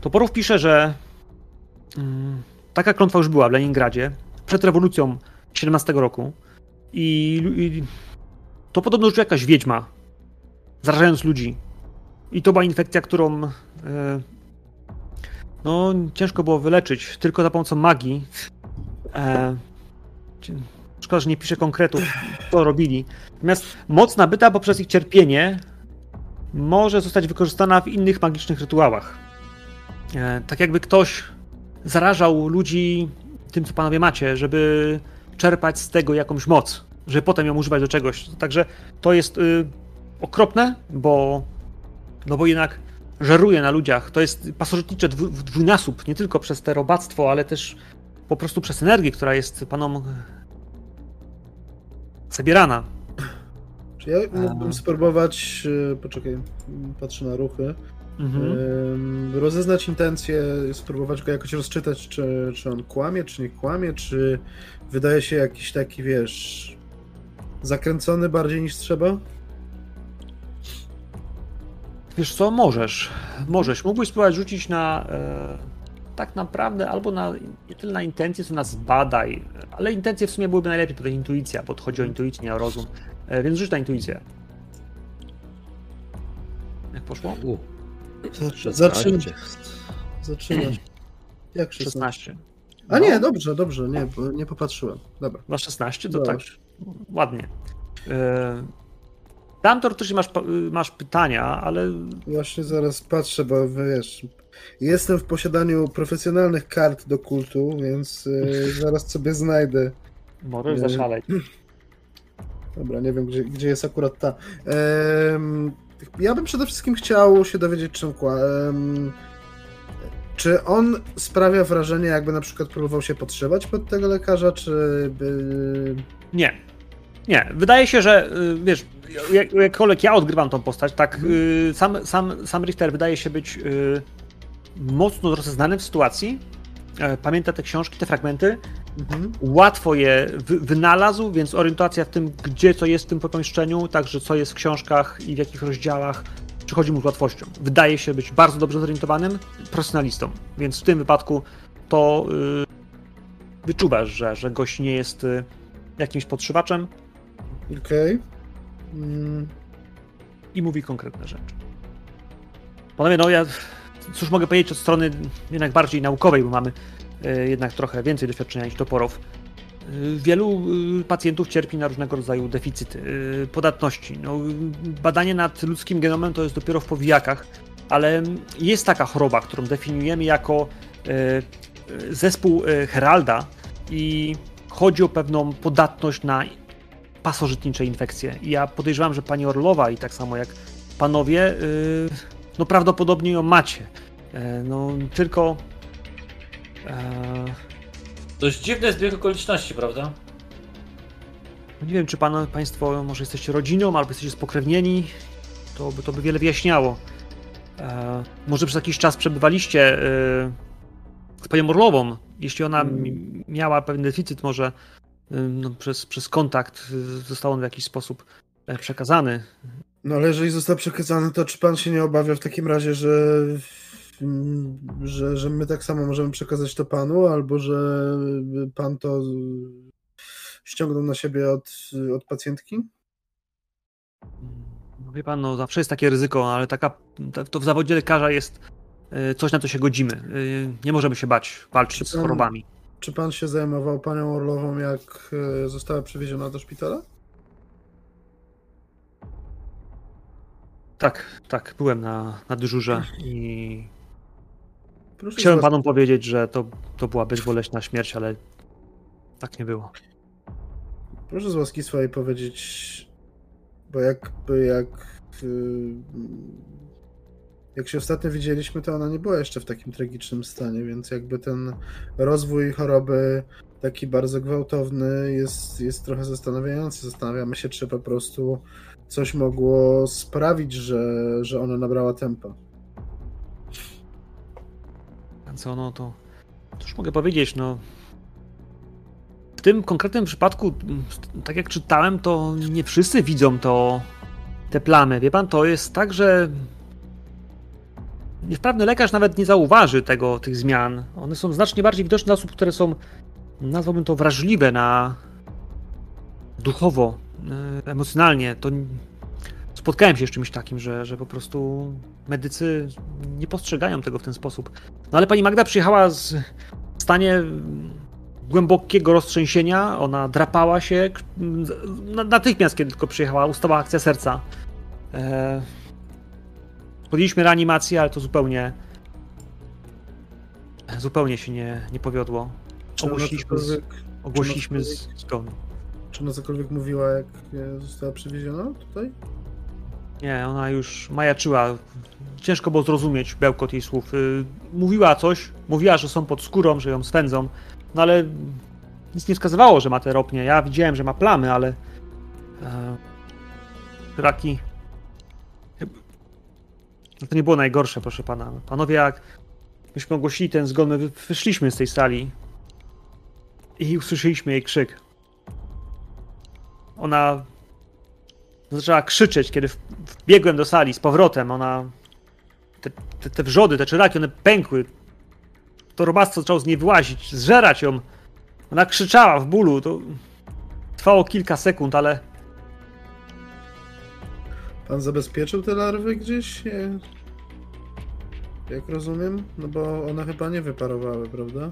Toporów pisze, że mm, taka klątwa już była w Leningradzie przed rewolucją 17 roku. I, to podobno już jakaś wiedźma, zarażając ludzi. I to była infekcja, którą e, no, ciężko było wyleczyć tylko za pomocą magii. E, szkoda, że nie pisze konkretów, co robili. Natomiast moc nabyta poprzez ich cierpienie może zostać wykorzystana w innych magicznych rytuałach. E, tak jakby ktoś zarażał ludzi tym, co panowie macie, żeby czerpać z tego jakąś moc, żeby potem ją używać do czegoś. Także to jest y, okropne, bo, no bo jednak żeruje na ludziach. To jest pasożytnicze dwu, w dwójnasób, nie tylko przez te robactwo, ale też po prostu przez energię, która jest panom zabierana. Czy ja mógłbym spróbować, e, poczekaj, patrzę na ruchy, Mhm. rozeznać intencje, spróbować go jakoś rozczytać, czy, czy on kłamie, czy nie kłamie, czy wydaje się jakiś taki, wiesz, zakręcony bardziej niż trzeba? Wiesz co, możesz. Możesz. Mógłbyś spróbować rzucić na e, tak naprawdę albo na nie tyle na intencję, co na zbadaj. Ale intencje w sumie byłyby najlepiej, to intuicja, bo chodzi o intuicję, nie o rozum. E, Więc rzuć na intuicję. Jak poszło? U, Zaczynasz. 16. Zaczynasz. Jak 16? 16. A nie, dobrze, dobrze, nie, bo nie popatrzyłem. Dobra. Na 16 to Dobrze. tak ładnie. E, Tam teoretycznie masz, masz pytania, ale Właśnie zaraz patrzę, bo wiesz, jestem w posiadaniu profesjonalnych kart do kultu, więc y, zaraz sobie znajdę. możesz zaszaleć. Dobra, nie wiem, gdzie, gdzie jest akurat ta. Ja bym przede wszystkim chciał się dowiedzieć, czym kła. czy on sprawia wrażenie, jakby na przykład próbował się podszywać pod tego lekarza, czy by... Nie. Nie. Wydaje się, że y, wiesz, jak, jakkolwiek ja odgrywam tą postać, tak y, sam, sam, sam Richter wydaje się być y, mocno rozeznanym w sytuacji. E, Pamięta te książki, te fragmenty. Mhm. Łatwo je wy, wynalazł, więc orientacja w tym, gdzie co jest w tym pomieszczeniu, także co jest w książkach i w jakich rozdziałach, przychodzi mu z łatwością. Wydaje się być bardzo dobrze zorientowanym profesjonalistą, więc w tym wypadku to y, wyczuwasz, że, że gość nie jest y, jakimś podszywaczem Okej. Mm, i mówi konkretne rzeczy. Panowie, no ja cóż mogę powiedzieć od strony jednak bardziej naukowej, bo mamy jednak trochę więcej doświadczenia niż toporów. Y, Wielu y, pacjentów cierpi na różnego rodzaju deficyty, podatności. No, badanie nad ludzkim genomem to jest dopiero w powijakach, ale jest taka choroba, którą definiujemy jako zespół Heralda i chodzi o pewną podatność na pasożytnicze infekcje. I ja podejrzewam, że pani Orlowa i tak samo jak panowie, no prawdopodobnie ją macie. E, No tylko. E, Dość dziwny zbieg okoliczności, prawda? Nie wiem, czy pan, Państwo może jesteście rodziną, albo jesteście spokrewnieni. To by, to by wiele wyjaśniało. E, może przez jakiś czas przebywaliście e, z panią Orlową. Jeśli ona mi- miała pewien deficyt, może no, przez, przez kontakt e, został on w jakiś sposób e, przekazany. No ale jeżeli został przekazany, to czy pan się nie obawia w takim razie, że, że, że my tak samo możemy przekazać to panu, albo że pan to ściągnął na siebie od, od pacjentki? No Wie pan, no zawsze jest takie ryzyko, ale taka, to- w zawodzie lekarza jest e, coś, na co się godzimy. E, Nie możemy się bać walczyć z pan- chorobami. Czy pan się zajmował panią Orlową, jak e, została przewieziona do szpitala? Tak, tak, byłem na, na dyżurze i Proszę chciałem z łas- panom powiedzieć, że to, to była bezboleśna śmierć, ale tak nie było. Proszę z łaski swojej powiedzieć, bo jakby jak y, jak się ostatnio widzieliśmy, to ona nie była jeszcze w takim tragicznym stanie, więc jakby ten rozwój choroby taki bardzo gwałtowny jest, jest trochę zastanawiający. Zastanawiamy się, czy po prostu coś mogło sprawić, że, że ona nabrała tempa. Co no to cóż mogę powiedzieć, no w tym konkretnym przypadku, m, tak jak czytałem, to nie wszyscy widzą to, te plamy. Wie pan, to jest tak, że niewprawny lekarz nawet nie zauważy tego, tych zmian. One są znacznie bardziej widoczne dla osób, które są, nazwałbym to, wrażliwe na duchowo, e, emocjonalnie. To spotkałem się z czymś takim, że, że po prostu medycy nie postrzegają tego w ten sposób. No ale pani Magda przyjechała z w stanie głębokiego roztrzęsienia, ona drapała się, natychmiast kiedy tylko przyjechała, ustała akcja serca. E, podjęliśmy reanimację, ale to zupełnie zupełnie się nie, nie powiodło. Czy Ogłosiliśmy, z, ogłosiliśmy zgon. czy ona cokolwiek mówiła, jak e, została przewieziona tutaj? Nie, ona już majaczyła. Ciężko było zrozumieć bełkot jej słów. Y, Mówiła coś, mówiła, że są pod skórą, że ją swędzą, no ale nic nie wskazywało, że ma te ropnie. Ja widziałem, że ma plamy, ale e, raki. No to nie było najgorsze, proszę pana. Panowie, jak myśmy ogłosili ten zgon, my wy- wyszliśmy z tej sali i usłyszeliśmy jej krzyk. Ona zaczęła krzyczeć, kiedy wbiegłem do sali z powrotem. Ona. Te, te, te wrzody, te czyraki, one pękły. To robactwo zaczęło z niej wyłazić, zżerać ją. Ona krzyczała w bólu. To trwało kilka sekund, ale. Pan zabezpieczył te larwy gdzieś? Jak rozumiem? No bo one chyba nie wyparowały, prawda?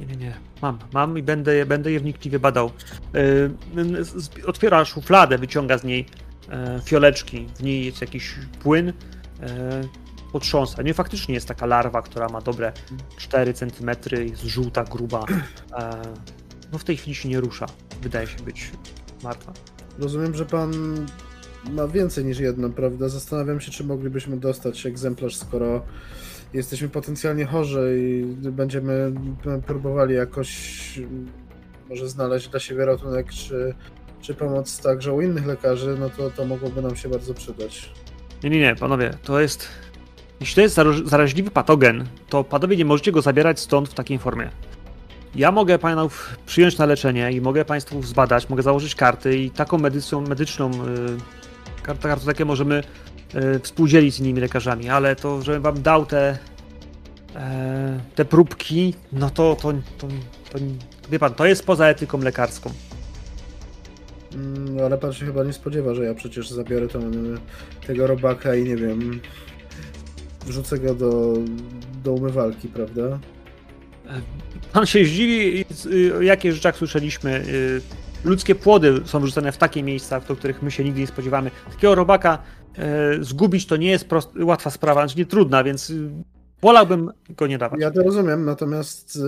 Nie, nie, nie. Mam, mam i będę je, będę je wnikliwie badał. Z- z- otwiera szufladę, wyciąga z niej e, fioleczki. W niej jest jakiś płyn. E, potrząsa. Nie, faktycznie jest taka larwa, która ma dobre 4 cm, jest żółta, gruba. E, no w tej chwili się nie rusza. Wydaje się być martwa. Rozumiem, że pan ma więcej niż jedną, prawda? Zastanawiam się, czy moglibyśmy dostać egzemplarz, skoro jesteśmy potencjalnie chorzy i będziemy próbowali jakoś mm, może znaleźć dla siebie ratunek, czy, czy pomoc także u innych lekarzy, no to to mogłoby nam się bardzo przydać. Nie, nie, nie, panowie, to jest. Jeśli to jest zaraźliwy patogen, to panowie nie możecie go zabierać stąd w takiej formie. Ja mogę panów przyjąć na leczenie i mogę państwu zbadać, mogę założyć karty i taką medycją, medyczną y, kart- kartotekę możemy y, współdzielić z innymi lekarzami, ale to, żebym wam dał te e, te próbki, no to, to, to, to, wie pan, to jest poza etyką lekarską. Mm, ale pan się chyba nie spodziewa, że ja przecież zabiorę tą, tego robaka i nie wiem, wrzucę go do, do umywalki, prawda? Pan się zdziwi, y, o jakich rzeczach słyszeliśmy. y, Ludzkie płody są wrzucane w takie miejsca, do których my się nigdy nie spodziewamy. Takiego robaka e, zgubić to nie jest prost, łatwa sprawa, znaczy nie trudna, więc wolałbym go nie dawać. Ja to rozumiem, natomiast y,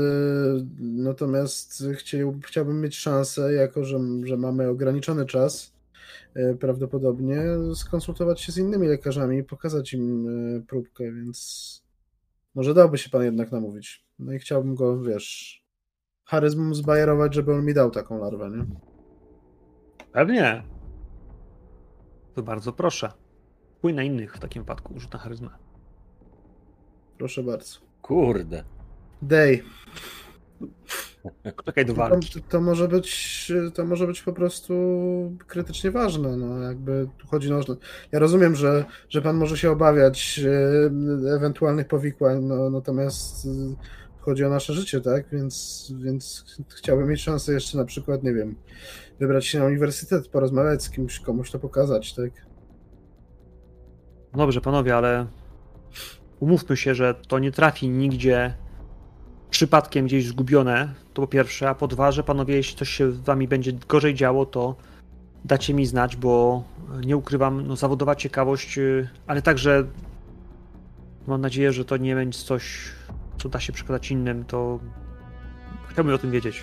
natomiast chciał, chciałbym mieć szansę, jako że, że mamy ograniczony czas, y, prawdopodobnie skonsultować się z innymi lekarzami i pokazać im próbkę, więc może dałby się pan jednak namówić. No i chciałbym go, wiesz, charyzmą zbajerować, żeby on mi dał taką larwę, nie? Pewnie. To bardzo proszę. Pój na innych w takim wypadku, rzut na charyzmę. Proszę bardzo. Kurde. Dej. Czekaj do To, walki. to, może być, to może być po prostu krytycznie ważne. No, jakby tu chodzi o. Ja rozumiem, że, że pan może się obawiać e, ewentualnych powikłań, no, natomiast e, chodzi o nasze życie, tak? Więc, więc chciałbym mieć szansę jeszcze na przykład, nie wiem, wybrać się na uniwersytet, porozmawiać z kimś, komuś to pokazać, tak? Dobrze, panowie, ale umówmy się, że to nie trafi nigdzie przypadkiem gdzieś zgubione, to po pierwsze, a po dwa, że panowie, jeśli coś się z wami będzie gorzej działo, to dacie mi znać, bo nie ukrywam, no, zawodowa ciekawość, y, ale także mam nadzieję, że to nie będzie coś, co da się przekazać innym, to chciałbym o tym wiedzieć.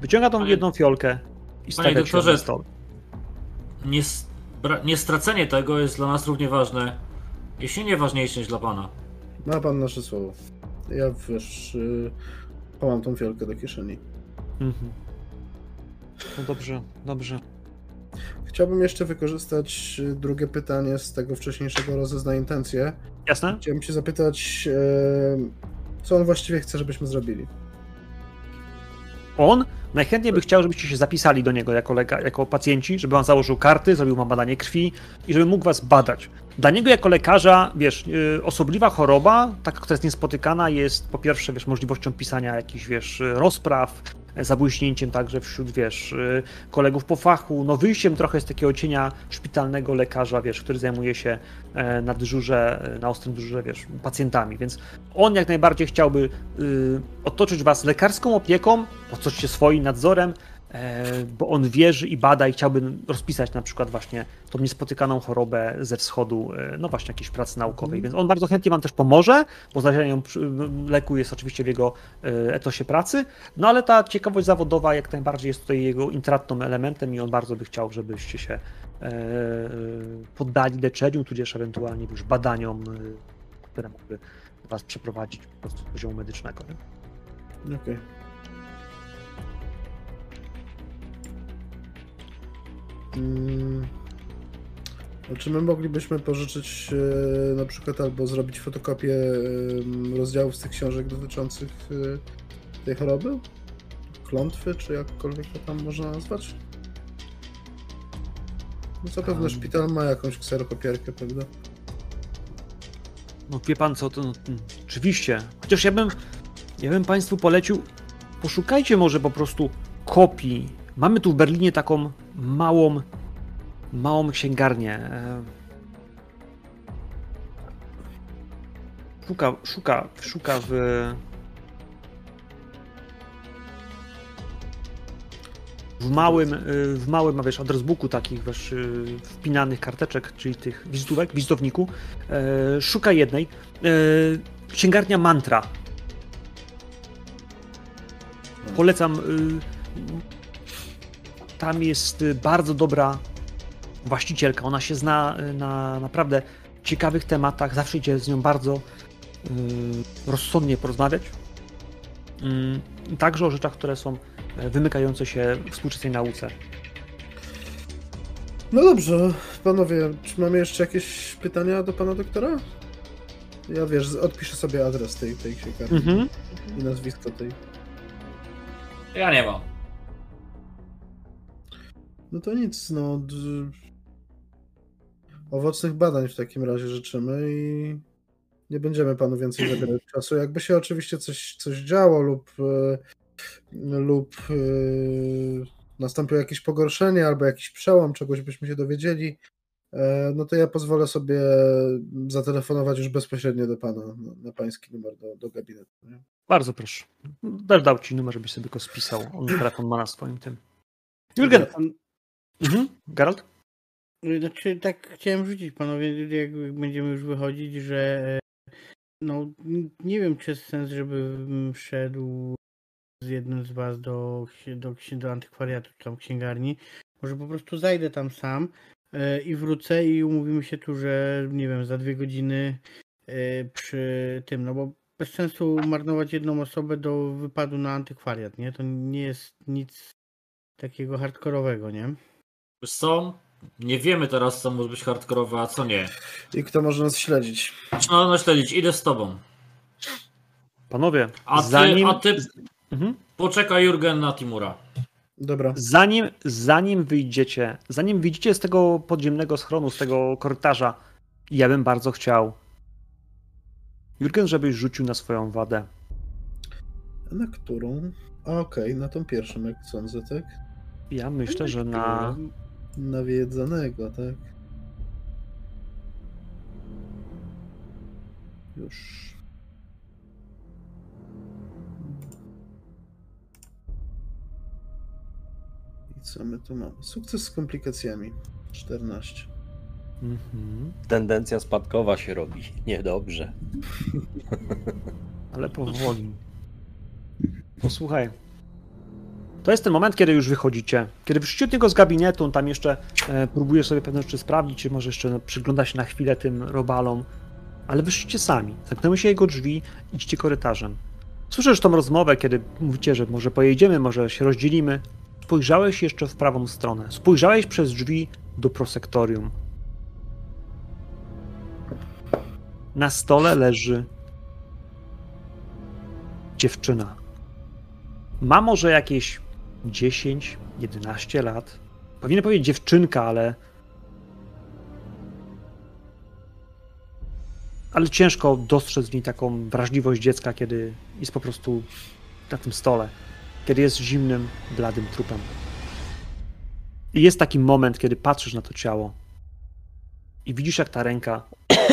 Wyciąga tą Panie- jedną fiolkę i stawia się na stole. Nie, nie stracenie tego jest dla nas równie ważne, jeśli nie ważniejsze niż dla pana. Ma pan nasze słowo. Ja wiesz, y, chowam tą fiolkę do kieszeni. Mhm. No dobrze, dobrze. Chciałbym jeszcze wykorzystać y, drugie pytanie z tego wcześniejszego rozezna intencje. Jasne? Chciałem się zapytać, e, co on właściwie chce, żebyśmy zrobili. On najchętniej by chciał, żebyście się zapisali do niego jako, leka- jako pacjenci, żeby on założył karty, zrobił wam badanie krwi i żeby mógł was badać. Dla niego jako lekarza, wiesz, yy, osobliwa choroba, taka, która jest niespotykana, jest po pierwsze, wiesz, możliwością pisania jakichś, wiesz, rozpraw, zabłyśnięciem także wśród, wiesz, yy, kolegów po fachu, no wyjściem trochę z takiego cienia szpitalnego lekarza, wiesz, który zajmuje się e, na dyżurze, e, na ostrym dyżurze, wiesz, pacjentami, więc on jak najbardziej chciałby y, otoczyć was lekarską opieką, otoczyć się swoim nadzorem, bo on wierzy i bada i chciałby rozpisać na przykład właśnie tą niespotykaną chorobę ze wschodu, e, no właśnie jakiejś pracy naukowej, więc on bardzo chętnie wam też pomoże, bo znalezienie leku jest oczywiście w jego e, etosie pracy, no ale ta ciekawość zawodowa jak najbardziej jest tutaj jego intratnym elementem i on bardzo by chciał, żebyście się e, poddali leczeniu, tudzież ewentualnie już badaniom, e, które mogły was przeprowadzić po prostu z poziomu medycznego. Okej. Mm. A Czy my moglibyśmy pożyczyć e, na przykład albo zrobić fotokopię e, rozdziałów z tych książek dotyczących e, tej choroby? Klątwy, czy jakkolwiek to tam można nazwać? No zapewne Um. szpital ma jakąś kserokopierkę, prawda? No wie pan co, to no, mm, oczywiście. Chociaż ja bym, ja bym państwu polecił, poszukajcie może po prostu kopii. Mamy tu w Berlinie taką małą, małą księgarnię. e, Szuka, szuka, szuka w. W małym, y, w małym, wiesz, adresbooku takich wiesz, y, wpinanych karteczek, czyli tych wizytówek, wizytowniku, e, szuka jednej. E, księgarnia Mantra. Polecam. Tam jest y, bardzo dobra właścicielka. Ona się zna y, na naprawdę ciekawych tematach. Zawsze idzie z nią bardzo y, rozsądnie porozmawiać. Mm, Także o rzeczach, które są e, wymykające się współczesnej nauce. No dobrze, panowie, czy mamy jeszcze jakieś pytania do pana doktora? Ja wiesz, odpiszę sobie adres tej, tej księgarni Mhm. i nazwisko tej. Ja nie mam. No to nic, no. Owocnych badań w takim razie życzymy i nie będziemy panu więcej zabierać czasu. Jakby się oczywiście coś, coś działo lub, e, lub e, nastąpiło jakieś pogorszenie albo jakiś przełom, czegoś byśmy się dowiedzieli, e, no to ja pozwolę sobie zatelefonować już bezpośrednio do pana, na, pański numer do, do gabinetu. Nie? Bardzo proszę. Dał ci numer, żebyś sobie go spisał. On telefon ma na swoim tym. Jurgen. Mhm. Geralt? Znaczy, tak chciałem rzucić panowie, jak będziemy już wychodzić, że no nie wiem, czy jest sens, żebym szedł z jednym z was do, do, do antykwariatu, czy tam księgarni. Może po prostu zajdę tam sam e, i wrócę i umówimy się tu, że nie wiem, za dwie godziny e, przy tym, no bo bez sensu marnować jedną osobę do wypadu na antykwariat, nie? To nie jest nic takiego hardkorowego, nie? Wiesz co? Nie wiemy teraz, co może być hardkorowe, a co nie. I kto może nas śledzić? Trzeba no, śledzić, idę z tobą. Panowie, A ty, zanim, a ty Mhm. poczekaj Jurgen na Timura. Dobra. zanim, zanim wyjdziecie, zanim wyjdziecie z tego podziemnego schronu, z tego korytarza, ja bym bardzo chciał, Jurgen, żebyś rzucił na swoją wadę. Na którą? A, Okej, na tą pierwszą, jak sądzę, tak? Ja myślę, że na. Nawiedzonego, tak? Już. I co my tu mamy? Sukces z komplikacjami. 14. Mhm. Tendencja spadkowa się robi. Niedobrze. Ale powoli. Posłuchaj. To jest ten moment, kiedy już wychodzicie. Kiedy wyszliście od niego z gabinetu, on tam jeszcze e, próbuje sobie pewne rzeczy sprawdzić, czy może jeszcze no, przygląda się na chwilę tym robalom. Ale wyszliście sami. Zamknęły się jego drzwi, idźcie korytarzem. Słyszysz tą rozmowę, kiedy mówicie, że może pojedziemy, może się rozdzielimy. Spojrzałeś jeszcze w prawą stronę. Spojrzałeś przez drzwi do prosektorium. Na stole leży dziewczyna. Ma może jakieś 10, 11 lat. Powinien powiedzieć dziewczynka, ale. Ale ciężko dostrzec w niej taką wrażliwość dziecka, kiedy jest po prostu na tym stole. Kiedy jest zimnym, bladym trupem. I jest taki moment, kiedy patrzysz na to ciało i widzisz, jak ta ręka,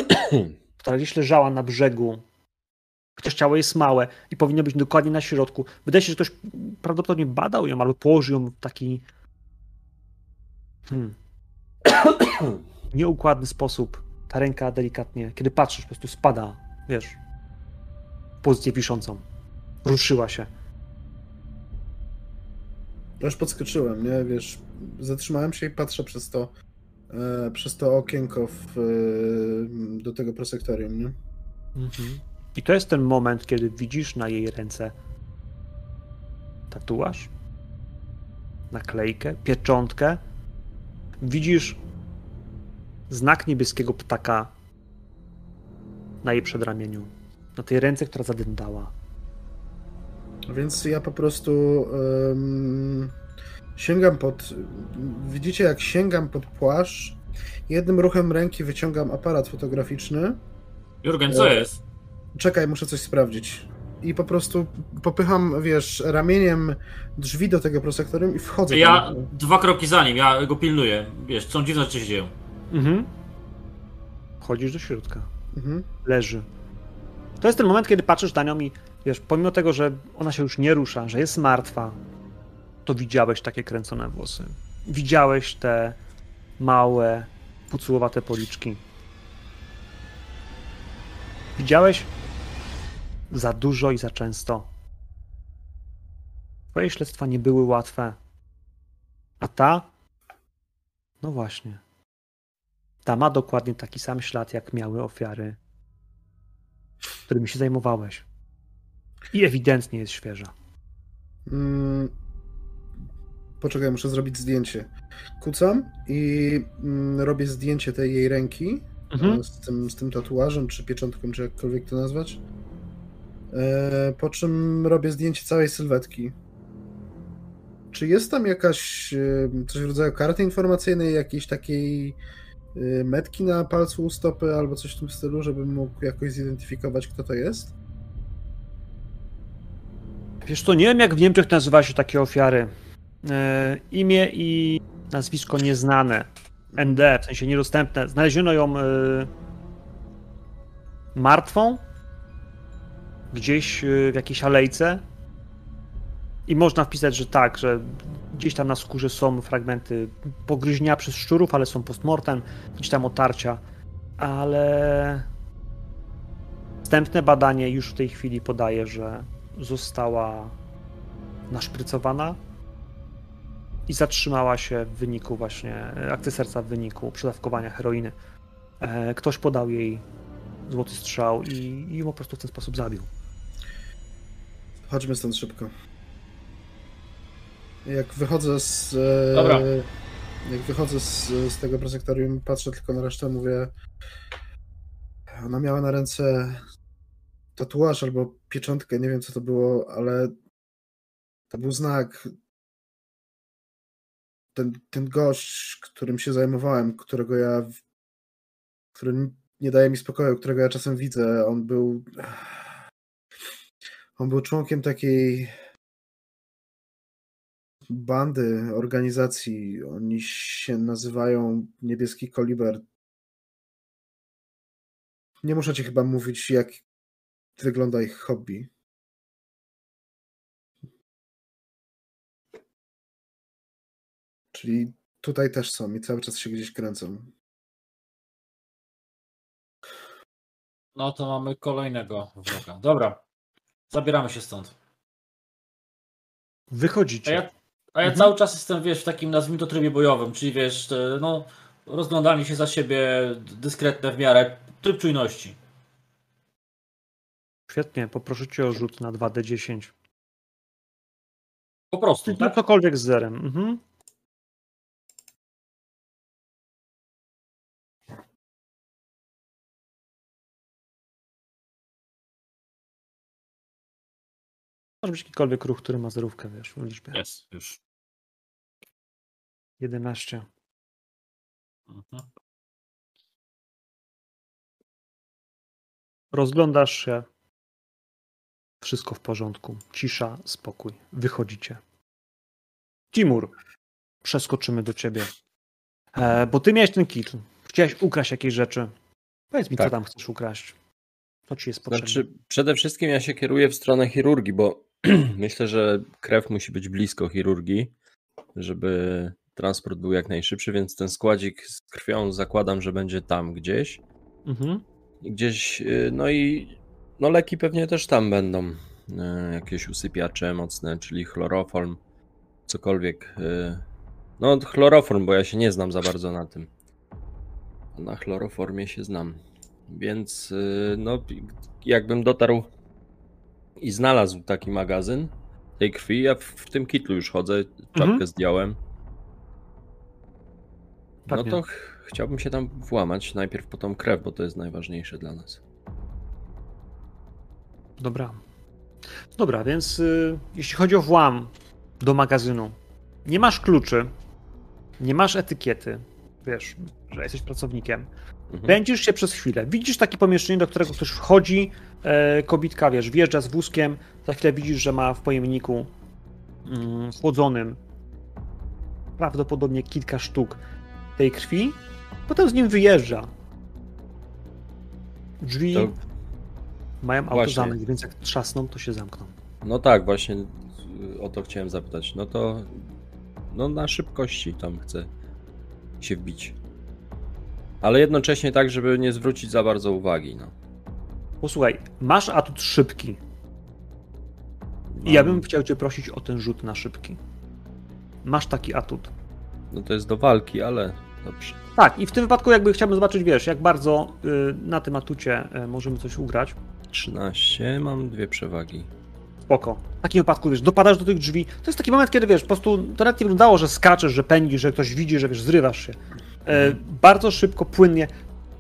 która gdzieś leżała na brzegu, chociaż ciało jest małe i powinno być dokładnie na środku. Wydaje się, że ktoś prawdopodobnie badał ją albo położył ją w taki hmm, nieukładny sposób. Ta ręka delikatnie, kiedy patrzysz, po prostu spada, wiesz, w pozycję wiszącą. Ruszyła się. Aż podskoczyłem, nie? Wiesz, zatrzymałem się i patrzę przez to, e, przez to okienko w, e, do tego prosektorium, nie? Mhm. I to jest ten moment, kiedy widzisz na jej ręce tatuaż, naklejkę, pieczątkę. Widzisz znak niebieskiego ptaka na jej przedramieniu. Na tej ręce, która zadyndała. Więc ja po prostu em, sięgam pod. Widzicie, jak sięgam pod płaszcz. Jednym ruchem ręki wyciągam aparat fotograficzny. Jurgen, co E, jest? Czekaj, muszę coś sprawdzić. i po prostu popycham, wiesz, ramieniem drzwi do tego prosektorium i wchodzę Ja tam. dwa kroki za nim, ja go pilnuję. Wiesz, są dziwne rzeczy się dzieją. Mhm. Wchodzisz do środka. Mhm. Leży. To jest ten moment, kiedy patrzysz na nią i wiesz, pomimo tego, że ona się już nie rusza, że jest martwa, to widziałeś takie kręcone włosy. Widziałeś te małe, pucułowate policzki. Widziałeś za dużo i za często. Twoje śledztwa nie były łatwe. A ta? No właśnie. Ta ma dokładnie taki sam ślad, jak miały ofiary, którymi się zajmowałeś. I ewidentnie jest świeża. Mm. Poczekaj, muszę zrobić zdjęcie. Kucam i mm, robię zdjęcie tej jej ręki Mhm. e, z, tym, z tym tatuażem, czy pieczątką, czy jakkolwiek to nazwać. E, po czym robię zdjęcie całej sylwetki. Czy jest tam jakaś e, coś w rodzaju karty informacyjnej, jakiejś takiej e, metki na palcu u stopy albo coś w tym stylu, żebym mógł jakoś zidentyfikować, kto to jest? Wiesz co, nie wiem jak w Niemczech nazywa się takie ofiary. E, imię i nazwisko nieznane. ND, w sensie niedostępne. Znaleziono ją e, martwą gdzieś e, w jakiejś alejce i można wpisać, że tak, że gdzieś tam na skórze są fragmenty pogryźnia przez szczurów, ale są postmortem, gdzieś tam otarcia, ale wstępne badanie już w tej chwili podaje, że została naszprycowana i zatrzymała się w wyniku właśnie e, akcji serca w wyniku przedawkowania heroiny. E, Ktoś podał jej złoty strzał i, i ją po prostu w ten sposób zabił. Chodźmy stąd szybko. Jak wychodzę z. e, Dobra. Jak wychodzę z, z tego prosektorium, patrzę tylko na resztę, mówię. Ona miała na ręce tatuaż albo pieczątkę, nie wiem co to było, ale to był znak. Ten, ten gość, którym się zajmowałem, którego ja. który nie daje mi spokoju, którego ja czasem widzę, on był. On był członkiem takiej bandy, organizacji. Oni się nazywają Niebieski Koliber. Nie muszę ci chyba mówić, jak wygląda ich hobby. Czyli tutaj też są i cały czas się gdzieś kręcą. No to mamy kolejnego wroga. Dobra. Zabieramy się stąd. A Wychodzicie. ja, a ja Mhm. cały czas jestem, wiesz, w takim nazwijmy to trybie bojowym, czyli wiesz, no, rozglądanie się za siebie, dyskretne w miarę, tryb czujności. Świetnie, poproszę cię o rzut na 2D10. Po prostu, tak? cokolwiek z zerem. Mhm. Może być jakikolwiek ruch, który ma zerówkę, wiesz, w liczbie. Jest, już. 11. Mhm. Rozglądasz się. Wszystko w porządku. Cisza, spokój. Wychodzicie. Timur, przeskoczymy do ciebie. E, bo ty miałeś ten kit. Chciałeś ukraść jakieś rzeczy. Powiedz mi, co Tak. tam chcesz ukraść. Co ci jest potrzebne? Znaczy, przede wszystkim ja się kieruję w stronę chirurgii, bo myślę, że krew musi być blisko chirurgii, żeby transport był jak najszybszy, więc ten składzik z krwią zakładam, że będzie tam gdzieś. Mhm. Gdzieś, y, no i no leki pewnie też tam będą. Y, Jakieś usypiacze mocne, czyli chloroform, cokolwiek. y. No chloroform, bo ja się nie znam za bardzo na tym. Na chloroformie się znam. Więc no jakbym dotarł i znalazł taki magazyn tej krwi, ja w, w tym kitlu już chodzę, czapkę Mhm. zdjąłem. No Pewnie. to ch- chciałbym się tam włamać najpierw po tą krew, bo to jest najważniejsze dla nas. Dobra. Dobra, więc y, jeśli chodzi o włam do magazynu, nie masz kluczy, nie masz etykiety, wiesz, że jesteś pracownikiem. Mhm. Pędzisz się przez chwilę. Widzisz takie pomieszczenie, do którego ktoś wchodzi, e, kobitka, wiesz, wjeżdża z wózkiem, za chwilę widzisz, że ma w pojemniku mm, chłodzonym prawdopodobnie kilka sztuk tej krwi, potem z nim wyjeżdża. Drzwi To, mają właśnie. autozamek, więc jak trzasną, to się zamkną. no tak, właśnie y, o to chciałem zapytać. No to no na szybkości tam chcę się wbić. Ale jednocześnie tak, żeby nie zwrócić za bardzo uwagi. No. Posłuchaj, masz atut szybki. I ja bym chciał cię prosić o ten rzut na szybki. Masz taki atut. no to jest do walki, ale dobrze. Tak, i w tym wypadku jakby chciałbym zobaczyć, wiesz, jak bardzo y, na tym atucie y, możemy coś ugrać. 13, mam dwie przewagi. Spoko. W takim wypadku, wiesz, dopadasz do tych drzwi. To jest taki moment, kiedy wiesz, po prostu to nawet nie wyglądało, że skaczesz, że pędzisz, że ktoś widzi, że wiesz, zrywasz się. E, bardzo szybko, płynnie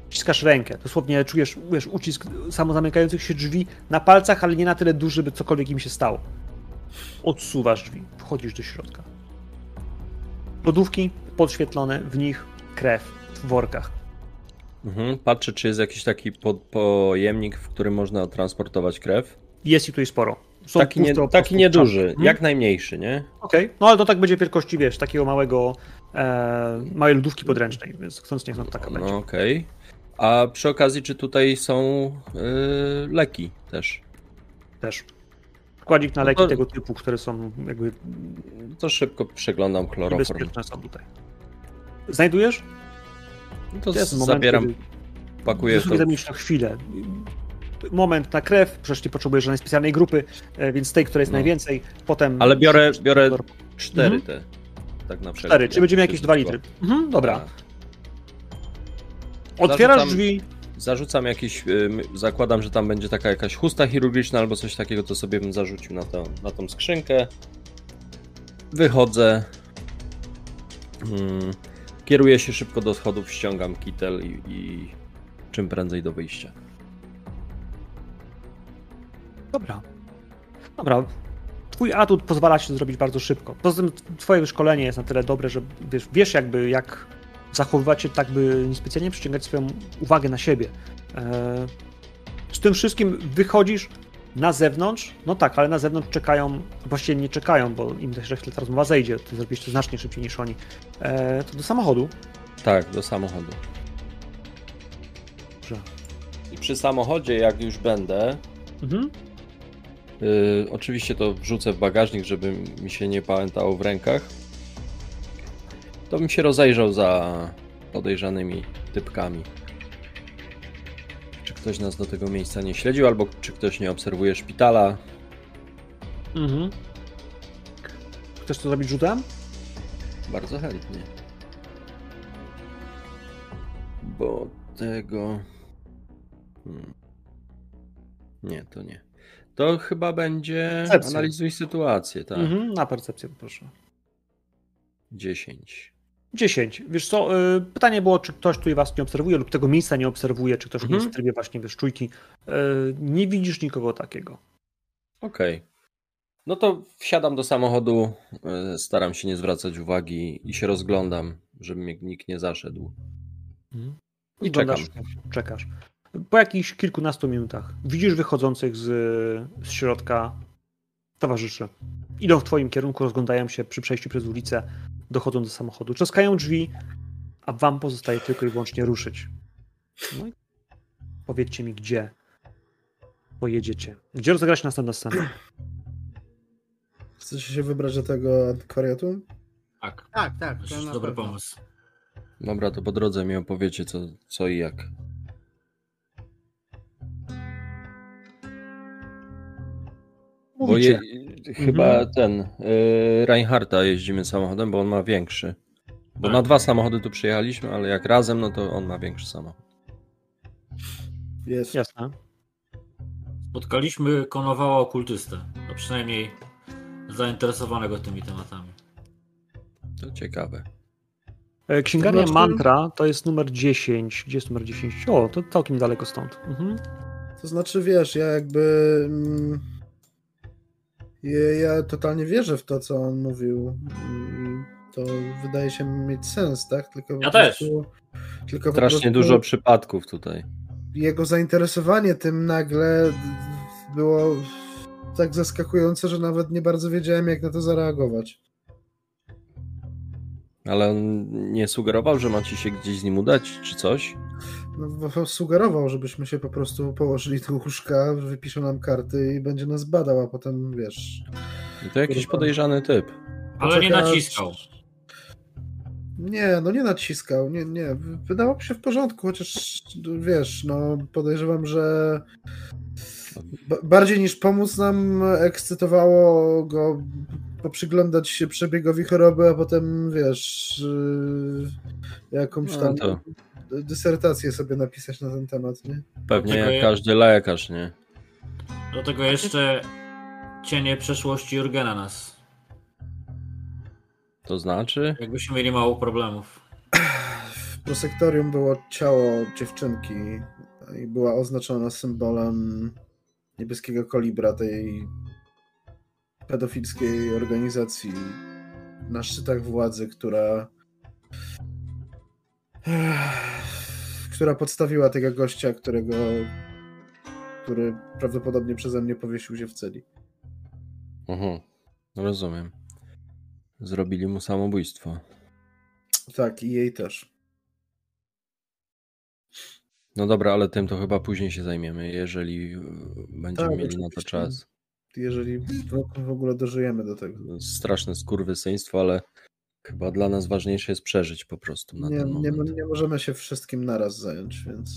wciskasz rękę. Dosłownie czujesz, wiesz, ucisk samozamykających się drzwi na palcach, ale nie na tyle duży, by cokolwiek im się stało. Odsuwasz drzwi, wchodzisz do środka. Lodówki podświetlone, w nich krew w workach. Mhm. Patrzę, czy jest jakiś taki po, pojemnik, w którym można transportować krew. Jest ich tutaj sporo. Są Taki, nie, taki nieduży. Mhm. jak najmniejszy, nie? Okej, no ale to tak będzie wielkości, wiesz, takiego małego, e, małej lodówki podręcznej, więc chcąc niech no to taka będzie. No okej. A przy okazji, czy tutaj są y, leki też? Też. Składzik na No leki to- tego typu, które są jakby To szybko przeglądam chloroform. bezpieczne są tutaj. Znajdujesz? No to To jest moment, zabieram, kiedy pakuję to. zajmiesz na chwilę. Moment na krew, przecież nie potrzebujesz żadnej specjalnej grupy, e, więc tej, której jest No. najwięcej, potem... Ale biorę, biorę cztery Mhm. te. Tak na przykład. Cztery, czyli będziemy jakieś dwa litry. Mhm, dobra. Tak. Otwierasz Zarzucam- drzwi, Zarzucam jakiś, y, zakładam, że tam będzie taka jakaś chusta chirurgiczna albo coś takiego, to sobie bym zarzucił na, to, na tą skrzynkę. Wychodzę. Mm, Kieruję się szybko do schodów, ściągam kitel i, i czym prędzej do wyjścia. Dobra. Dobra. Twój atut pozwala ci to zrobić bardzo szybko. Poza tym twoje wyszkolenie jest na tyle dobre, że wiesz, wiesz jakby jak zachowywać się tak, by niespecjalnie przyciągać swoją uwagę na siebie. Eee, z tym wszystkim wychodzisz na zewnątrz, no tak, ale na zewnątrz czekają, właściwie nie czekają, bo im też chwilę ta rozmowa zejdzie, ty zrobisz to znacznie szybciej niż oni. Eee, to do samochodu. Tak, do samochodu. Dobrze. I przy samochodzie, jak już będę, Mhm. Y, oczywiście to wrzucę w bagażnik, żeby mi się nie pamiętało w rękach. To bym się rozejrzał za podejrzanymi typkami. Czy ktoś nas do tego miejsca nie śledził, albo czy ktoś nie obserwuje szpitala. Mhm. Chcesz to zrobić rzutem? Bardzo chętnie. Bo tego. Hmm. Nie, to nie. To chyba będzie. Percepcja. Analizuj sytuację, tak. Mhm. Na percepcję poproszę. 10. 10. Wiesz co, y, pytanie było, czy ktoś tutaj was nie obserwuje lub tego miejsca nie obserwuje, czy ktoś nie Mhm. jest w trybie właśnie wiesz, czujki. Y, Nie widzisz nikogo takiego. Okej. No to wsiadam do samochodu, e, staram się nie zwracać uwagi i się rozglądam, żeby mnie nikt nie zaszedł. Mhm. I Oglądasz, Czekasz. Po jakichś kilkunastu minutach widzisz wychodzących z, z środka towarzyszy. Idą w twoim kierunku, rozglądają się przy przejściu przez ulicę, dochodzą do samochodu. Trzaskają drzwi, a wam pozostaje tylko i wyłącznie ruszyć. No i powiedzcie mi, gdzie pojedziecie. Gdzie rozegra się następna scena? Chcecie się wybrać do tego antykwariatu? Tak, Tak, tak, to to dobry pewno. pomysł. Dobra, to po drodze mi opowiecie co, co i jak. Mówicie. je, chyba ten y, Reinharta jeździmy samochodem, bo on ma większy. Bo Tak. na dwa samochody tu przyjechaliśmy, ale jak razem, no to on ma większy samochód. Jest. Jasne. Spotkaliśmy konowała okultystę. No przynajmniej zainteresowanego tymi tematami. To ciekawe. E, Księgarnia To Mantra to jest numer 10. Gdzie jest numer 10? O, to całkiem daleko stąd. Mhm. To znaczy, wiesz, ja jakby. Ja, totalnie wierzę w to, co on mówił. I to wydaje się mieć sens, tak? Tylko Ja też. prostu- Tylko po Strasznie prostu dużo przypadków tutaj. Jego zainteresowanie tym nagle było tak zaskakujące, że nawet nie bardzo wiedziałem, jak na to zareagować. Ale on nie sugerował, że macie się gdzieś z nim udać, czy coś? No, bo sugerował, żebyśmy się po prostu położyli do łóżka, wypiszą nam karty i będzie nas badał, a potem wiesz. I to jakiś podejrzany typ. Ale nie naciskał. Nie, no nie naciskał, nie, nie. Wydawało mi się w porządku, chociaż wiesz, no podejrzewam, że ba- bardziej niż pomóc nam ekscytowało go poprzyglądać się przebiegowi choroby, a potem wiesz, yy, jakąś No tam to- dysertację sobie napisać na ten temat, nie? Pewnie jak ja- każdy lekarz, nie? Do tego jeszcze cienie przeszłości Jurgena nas. To znaczy? Jakbyśmy mieli mało problemów. W prosektorium było ciało dziewczynki i była oznaczona symbolem niebieskiego kolibra tej pedofilskiej organizacji na szczytach władzy, która która podstawiła tego gościa, którego który prawdopodobnie przeze mnie powiesił się w celi. Mhm. Rozumiem. Zrobili mu samobójstwo. Tak, i jej też. No dobra, ale tym to chyba później się zajmiemy, jeżeli będziemy Tak, mieli na to czas. Jeżeli w ogóle dożyjemy do tego. Straszne skurwysyństwo, ale chyba dla nas ważniejsze jest przeżyć po prostu na Nie, ten nie, moment. nie możemy się wszystkim naraz zająć, więc.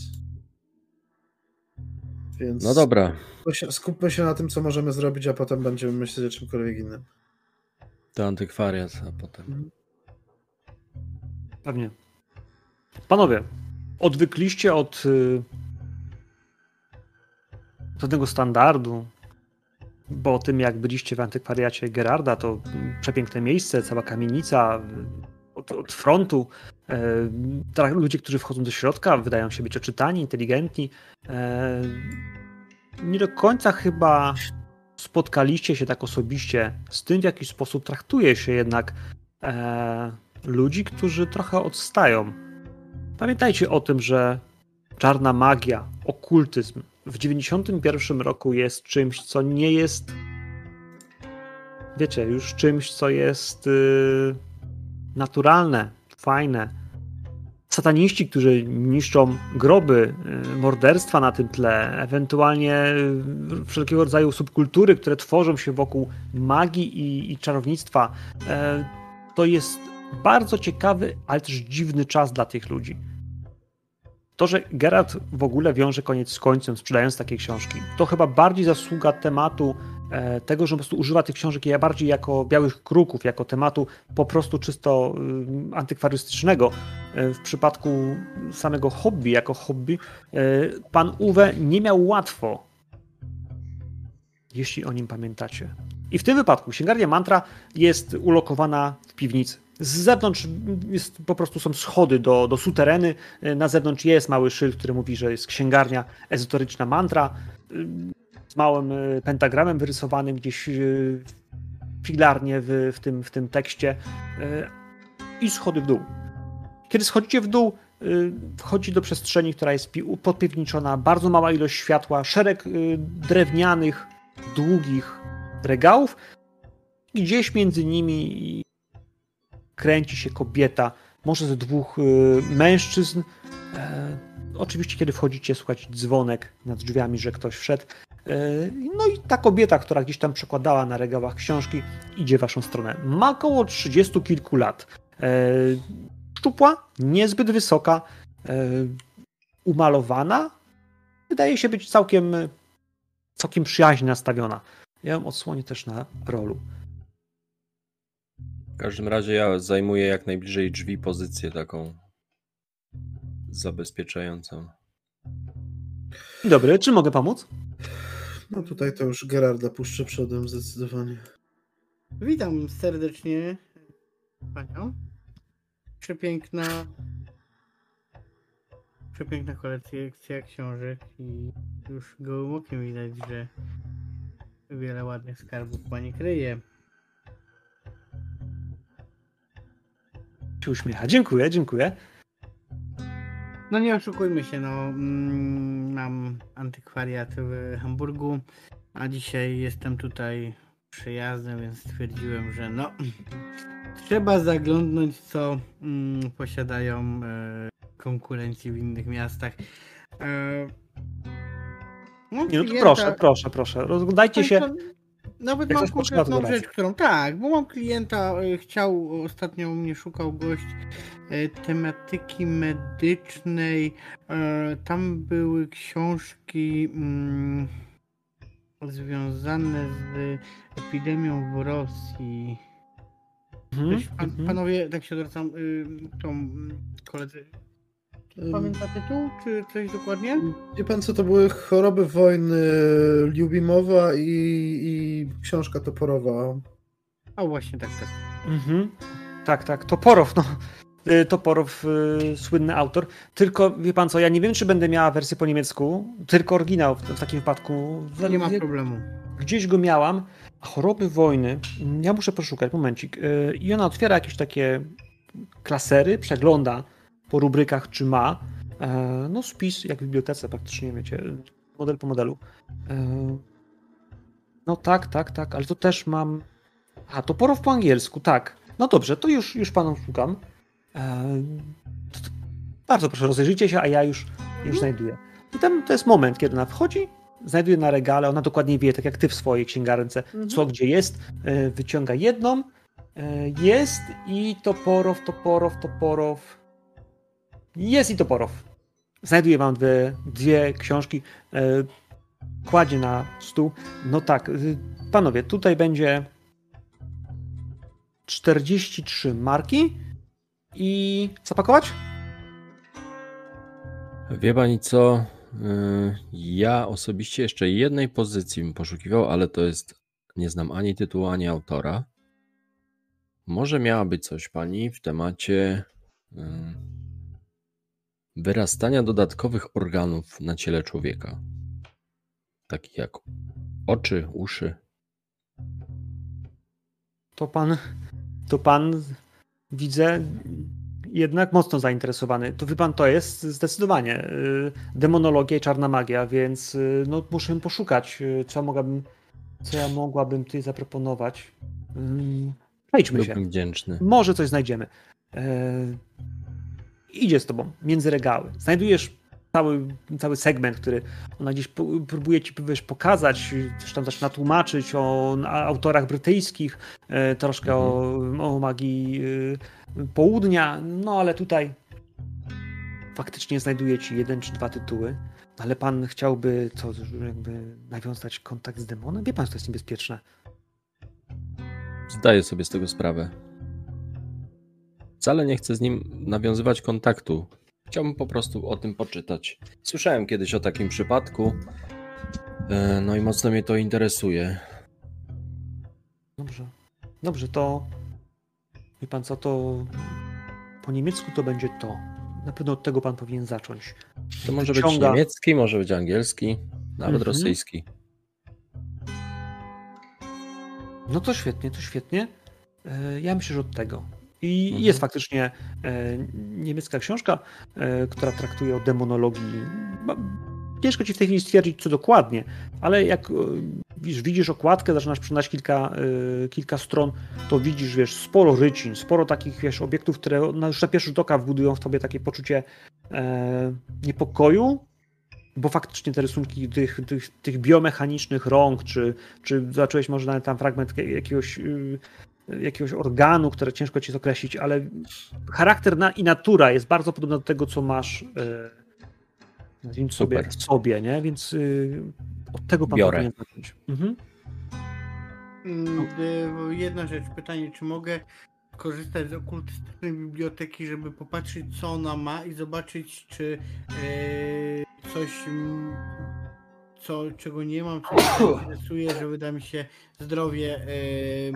Więc No dobra, skupmy się, skupmy się na tym, co możemy zrobić, a potem będziemy myśleć o czymkolwiek innym. to antykwariat, a potem... Pewnie. Panowie, odwykliście od y, pewnego standardu, bo o tym jak byliście w antykwariacie Gerarda, to przepiękne miejsce, cała kamienica, od, od frontu. E, tak, ludzie, którzy wchodzą do środka, wydają się być oczytani, inteligentni. E, nie do końca chyba spotkaliście się tak osobiście z tym, w jaki sposób traktuje się jednak e, ludzi, którzy trochę odstają. Pamiętajcie o tym, że czarna magia, okultyzm w 91 roku jest czymś, co nie jest. Wiecie, już czymś, co jest yy, naturalne, fajne. Sataniści, którzy niszczą groby, yy, morderstwa na tym tle, ewentualnie yy, wszelkiego rodzaju subkultury, które tworzą się wokół magii i, i czarownictwa, yy, to jest bardzo ciekawy, ale też dziwny czas dla tych ludzi. To, że Geralt w ogóle wiąże koniec z końcem, sprzedając takie książki, to chyba bardziej zasługa tematu e, tego, że po prostu używa tych książek ja bardziej jako białych kruków, jako tematu po prostu czysto y, antykwarystycznego. E, w przypadku samego hobby, jako hobby, e, pan Uwe nie miał łatwo, jeśli o nim pamiętacie. I w tym wypadku księgarnia Mantra jest ulokowana w piwnicy. Z zewnątrz jest, po prostu są schody do, do sutereny. Na zewnątrz jest mały szyld, który mówi, że jest księgarnia ezoteryczna mantra z małym y, pentagramem wyrysowanym gdzieś y, filarnie w, w, tym, w tym tekście y, i schody w dół. Kiedy schodzicie w dół, wchodzi do przestrzeni, która jest pi- podpiwniczona, bardzo mała ilość światła, szereg drewnianych, długich regałów gdzieś między nimi kręci się kobieta, może ze dwóch y, mężczyzn. E, oczywiście, kiedy wchodzicie, słuchać dzwonek nad drzwiami, że ktoś wszedł. E, no i ta kobieta, która gdzieś tam przekładała na regałach książki, idzie w waszą stronę. Ma około 30 kilku lat. E, szczupła, niezbyt wysoka, umalowana. Wydaje się być całkiem, całkiem przyjaźnie nastawiona. Ja ją odsłonię też na rolu. W każdym razie ja zajmuję jak najbliżej drzwi pozycję taką zabezpieczającą. Dzień dobry, czy mogę pomóc? No tutaj to już Gerarda puszczę przodem zdecydowanie. Witam serdecznie panią. Przepiękna przepiękna kolekcja książek i już gołym okiem widać, że wiele ładnych skarbów pani kryje. Się uśmiecha. Dziękuję, dziękuję. No nie oszukujmy się, no mm, mam antykwariat w Hamburgu, a dzisiaj jestem tutaj przyjazdem, więc stwierdziłem, że no trzeba zaglądnąć co mm, posiadają e, konkurenci w innych miastach. E, no, Nie, no to proszę, proszę, proszę. Rozglądajcie się. Nawet Jak mam konkretną rzecz, którą tak, bo mam klienta, y, chciał, ostatnio mnie szukał gość y, tematyki medycznej. y, Tam były książki mm, związane z epidemią w Rosji. Mhm, pan, mhm. panowie, tak się zwracam, y, tą koledzy. Pamięta tytuł, czy coś dokładnie? Wie pan co, to były choroby wojny Lubimowa i, i książka toporowa. A właśnie, tak, tak. Mhm. Tak, tak. Toporow, no. Y, Toporow, y, słynny autor. Tylko wie pan co, ja nie wiem, czy będę miała wersję po niemiecku, tylko oryginał w, w takim wypadku. Nie ma Gdzie- problemu. Gdzieś go miałam. A choroby wojny, mm, ja muszę poszukać, momencik. Y, I ona otwiera jakieś takie klasery, przegląda po rubrykach, czy ma. E, No spis, jak w bibliotece praktycznie, wiecie, model po modelu. E, No tak, tak, tak, ale to też mam... A, to porow po angielsku, tak. No dobrze, to już, już panom szukam. E, Bardzo proszę, rozejrzyjcie się, a ja już, już znajduję. I tam to jest moment, kiedy ona wchodzi, znajduje na regale, ona dokładnie wie, tak jak ty w swojej księgarence, co gdzie jest, wyciąga jedną, jest i toporow, toporow, toporow, jest i toporow. Znajduje wam dwie, dwie książki, e, kładzie na stół. No tak, y, panowie, tutaj będzie 43 marki i zapakować? Wie pani co? Yy, Ja osobiście jeszcze jednej pozycji bym poszukiwał, ale to jest. Nie znam ani tytułu, ani autora. Może miała być coś pani w temacie wyrastania dodatkowych organów na ciele człowieka. Takich jak oczy, uszy. To pan, to pan widzę jednak mocno zainteresowany. To wie pan, to jest zdecydowanie y, demonologia i czarna magia, więc y, no, muszę poszukać, y, co mogłabym, co ja mogłabym tutaj zaproponować. Ym, Przejdźmy się. Byłbym wdzięczny. Może coś znajdziemy. Idzie z tobą między regały. Znajdujesz cały, cały segment, który ona gdzieś próbuje ci wiesz, pokazać, coś tam zaczyna tłumaczyć o autorach brytyjskich, e, troszkę o, o magii e, południa, no ale tutaj faktycznie znajduje ci jeden czy dwa tytuły. Ale pan chciałby co, jakby nawiązać kontakt z demonem? Wie pan, że to jest niebezpieczne. Zdaję sobie z tego sprawę. Wcale nie chcę z nim nawiązywać kontaktu. Chciałbym po prostu o tym poczytać. Słyszałem kiedyś o takim przypadku. e, No i mocno mnie to interesuje. Dobrze. Dobrze, to. Wie pan co, to. Po niemiecku to będzie to. Na pewno od tego pan powinien zacząć. To może być niemiecki, może być angielski, nawet Mhm. rosyjski. No to świetnie, to świetnie. E, Ja myślę, że od tego. I Mhm. jest faktycznie e, niemiecka książka, e, która traktuje o demonologii. Ciężko ci w tej chwili stwierdzić, co dokładnie, ale jak e, widzisz, widzisz okładkę, zaczynasz przeczytać kilka, kilka stron, to widzisz, wiesz, sporo rycin, sporo takich, wiesz, obiektów, które na, już na pierwszy rzut oka wbudują w tobie takie poczucie niepokoju, bo faktycznie te rysunki tych, tych, tych biomechanicznych rąk, czy, czy zobaczyłeś może nawet tam fragment jakiegoś, jakiegoś organu, które ciężko ci jest określić, ale charakter na, i natura jest bardzo podobna do tego, co masz y, nazwijmy sobie w sobie, nie? Więc y, od tego pan Biorę. powinien zacząć. Mhm. Mm, y, Jedna rzecz, pytanie, czy mogę korzystać z okultystycznej biblioteki, żeby popatrzeć, co ona ma i zobaczyć, czy e, coś, mm, co, czego nie mam, co mnie interesuje, że wyda mi się zdrowie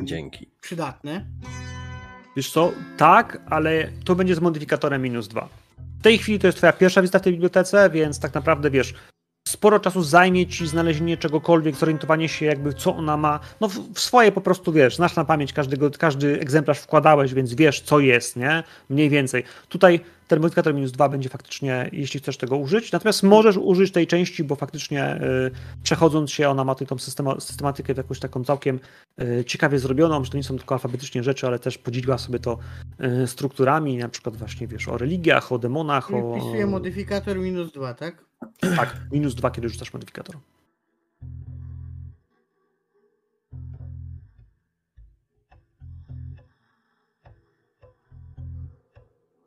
e, Dzięki. przydatne. Wiesz co, tak, ale to będzie z modyfikatorem minus dwa. W tej chwili to jest twoja pierwsza wizyta w tej bibliotece, więc tak naprawdę wiesz, sporo czasu zajmie ci znalezienie czegokolwiek, zorientowanie się jakby co ona ma, no w, w swoje po prostu wiesz, znasz na pamięć każdego, każdy egzemplarz wkładałeś, więc wiesz co jest, nie? Mniej więcej. Tutaj ten modyfikator minus 2 będzie faktycznie, jeśli chcesz tego użyć, natomiast możesz użyć tej części, bo faktycznie y, przechodząc się, ona ma tą systema, systematykę jakąś taką całkiem y, ciekawie zrobioną, że to nie są tylko alfabetycznie rzeczy, ale też podzieliła sobie to y, strukturami, na przykład właśnie wiesz o religiach, o demonach, o... Wpisuję modyfikator minus 2, tak? Tak, minus 2, kiedy rzucasz modyfikator.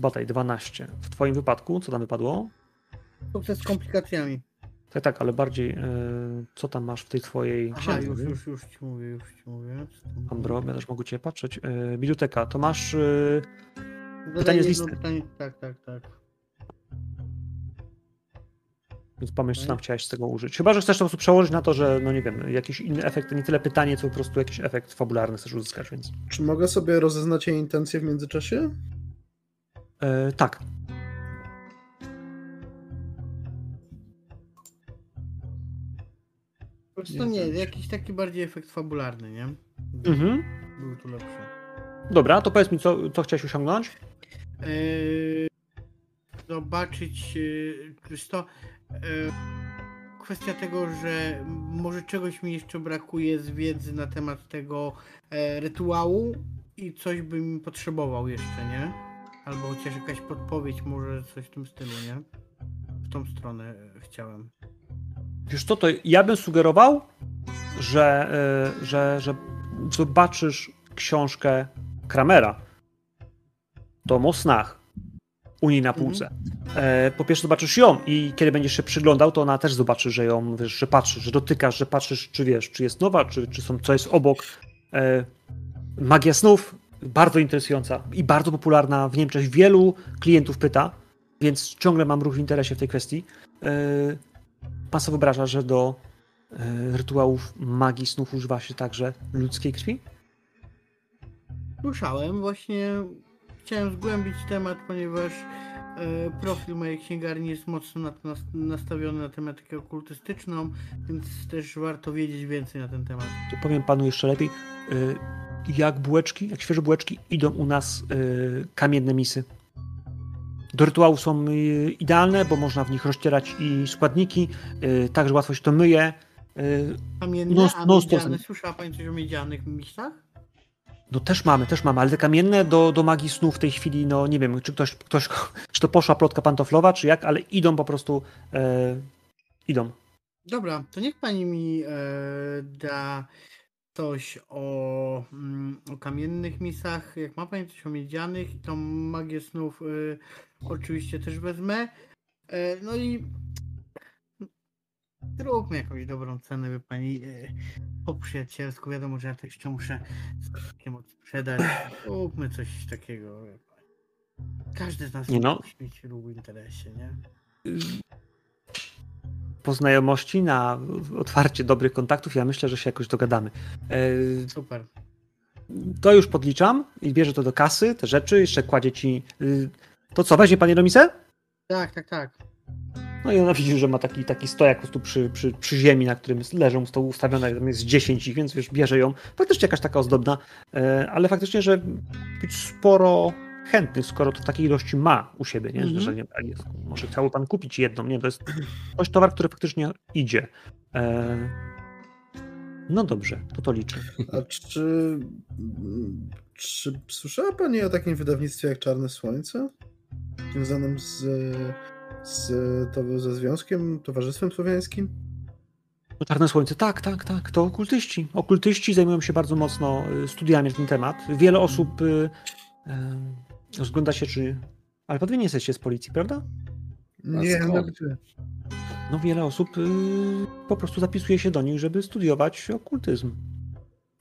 Bataj 12. W twoim wypadku, co tam wypadło? Sukces z komplikacjami. Tak, tak, ale bardziej e, co tam masz w tej twojej Aha, księdze? już, już, już ci mówię, już ci mówię. Tam Ambro, ja też mogę cię patrzeć. E, biblioteka, to masz... Zadaję pytanie z listy. Pytanie, tak, tak, tak. więc pomyśl, co tam Okej. chciałeś z tego użyć. Chyba, że chcesz to po prostu przełożyć na to, że, no nie wiem, jakiś inny efekt, to nie tyle pytanie, co po prostu jakiś efekt fabularny chcesz uzyskać, więc... Czy mogę sobie rozeznać jej intencje w międzyczasie? E, tak, Po prostu nie, jakiś taki bardziej efekt fabularny, nie? Mhm. Był tu lepszy. Dobra, to powiedz mi, co, co chciałeś osiągnąć? Eee, zobaczyć, wiesz to eee, kwestia tego, że może czegoś mi jeszcze brakuje z wiedzy na temat tego e, rytuału i coś bym potrzebował jeszcze, nie? Albo chociaż jakaś podpowiedź, może coś w tym stylu, nie? W tą stronę e, chciałem. Wiesz co, to ja bym sugerował, że, y, że, że zobaczysz książkę Kramera. Tom o snach. U niej na półce. E, Po pierwsze zobaczysz ją i kiedy będziesz się przyglądał, to ona też zobaczy, że ją, wiesz, że patrzysz, że dotykasz, że patrzysz, czy wiesz, czy jest nowa, czy, czy są, co jest obok. E, Magia snów, bardzo interesująca i bardzo popularna w Niemczech. Wielu klientów pyta, więc ciągle mam ruch w interesie w tej kwestii. E, Pan sobie wyobraża, że do e, rytuałów magii snów używa się także ludzkiej krwi? Słyszałem, właśnie chciałem zgłębić temat, ponieważ e, profil mojej księgarni jest mocno nastawiony na tematykę okultystyczną, więc też warto wiedzieć więcej na ten temat. Powiem panu jeszcze lepiej, jak bułeczki, jak świeże bułeczki idą u nas y, kamienne misy. Do rytuału są y, idealne, bo można w nich rozcierać i składniki, y, także łatwo się to myje. Y, Kamienne, No, a no, miedziane, słyszała Pani coś o miedzianych misach? No też mamy, też mamy, ale te kamienne do, do magii snu w tej chwili, no nie wiem, czy ktoś, ktoś, czy to poszła plotka pantoflowa, czy jak, ale idą po prostu, e, idą. Dobra, to niech Pani mi e, da coś o, mm, o kamiennych misach, jak ma Pani coś o miedzianych, tą magię snów e, oczywiście też wezmę. E, no i zróbmy jakąś dobrą cenę, by Pani e, po przyjacielsku, wiadomo, że ja to jeszcze muszę z takim sprzedać. Zróbmy coś takiego. Każdy z nas no. musi mieć ruch w interesie, nie? Po znajomości na otwarcie dobrych kontaktów, ja myślę, że się jakoś dogadamy. E, Super. to już podliczam i bierze to do kasy, te rzeczy, jeszcze kładzie ci. y, To co, weźmie panie Romisę? Tak, tak, tak. No i ona widzi, że ma taki, taki stojak po prostu przy, przy, przy ziemi, na którym leżą, to ustawione, tam jest 10 ich, więc wiesz, bierze ją. Faktycznie jakaś taka ozdobna, e, ale faktycznie, że sporo chętnych, skoro to w takiej ilości ma u siebie, nie? Mhm. Że nie, jest, może chciałby pan kupić jedną, nie? To jest coś towar, który faktycznie idzie. E, no dobrze, to to liczę. A czy, czy słyszała Pani o takim wydawnictwie jak Czarne Słońce? Związanym z, z to, ze Związkiem, Towarzystwem Słowiańskim? No, Czarne Słońce, tak, tak, tak, to okultyści. Okultyści zajmują się bardzo mocno y, studiami na ten temat. Wiele osób y, rozgląda się, czy... Ale wy nie jesteście z policji, prawda? Nie, no gdzie? No wiele osób y, po prostu zapisuje się do nich, żeby studiować okultyzm.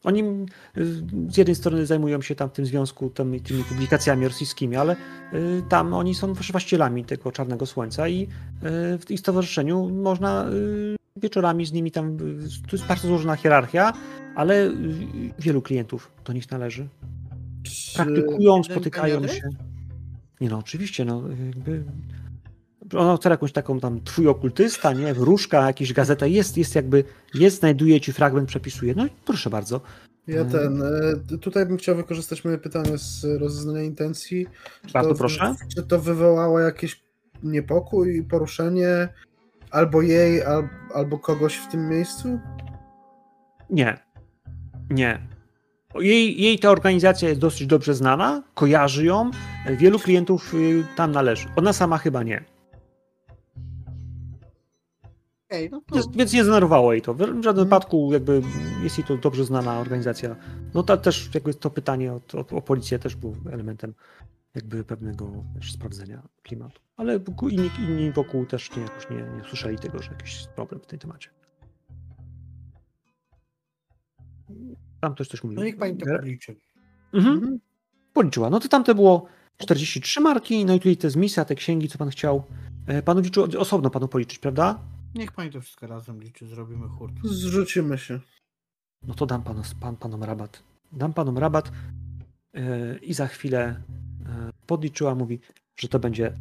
Oni y, z jednej strony zajmują się tam w tym związku tymi, tymi publikacjami rosyjskimi, ale y, tam oni są właścicielami tego Czarnego Słońca i y, w ich stowarzyszeniu można y, wieczorami z nimi tam, y, to jest bardzo złożona hierarchia, ale y, wielu klientów do nich należy. Praktykują, spotykają się. Nie no, oczywiście, no jakby ona otwiera jakąś taką tam twój okultysta, nie, wróżka, jakieś gazetę, jest, jest jakby, jest, znajduje ci fragment, przepisuje. No i proszę bardzo. Ja Mhm. ten. e, Tutaj bym chciał wykorzystać moje pytanie z rozeznania intencji. Czy Bardzo to, proszę. Czy to wywołało jakiś niepokój, poruszenie albo jej, al, albo kogoś w tym miejscu? Nie. Nie. Jej, jej ta organizacja jest dosyć dobrze znana, kojarzy ją, wielu klientów y, tam należy. Ona sama chyba nie. No to... Więc, więc nie zdenerwowało jej to. W żadnym Mhm. wypadku jakby jest jej to dobrze znana organizacja. No to też jakby to pytanie o, o, o policję też było elementem jakby pewnego sprawdzenia klimatu. Ale inni, inni wokół też nie, jakoś nie, nie słyszeli tego, że jakiś problem w tym temacie. Tam ktoś coś mówił. No niech pani to policzy. Mhm. Policzyła. No to tamte było 43 marki, no i tutaj te z misja, te księgi, co pan chciał. E, Panu liczył osobno panu policzyć, prawda? Niech pani to wszystko razem liczy, zrobimy hurt. Zrzucimy się. No to dam panu, pan, panom rabat. Dam panom rabat e, i za chwilę e, podliczyła, mówi, że to będzie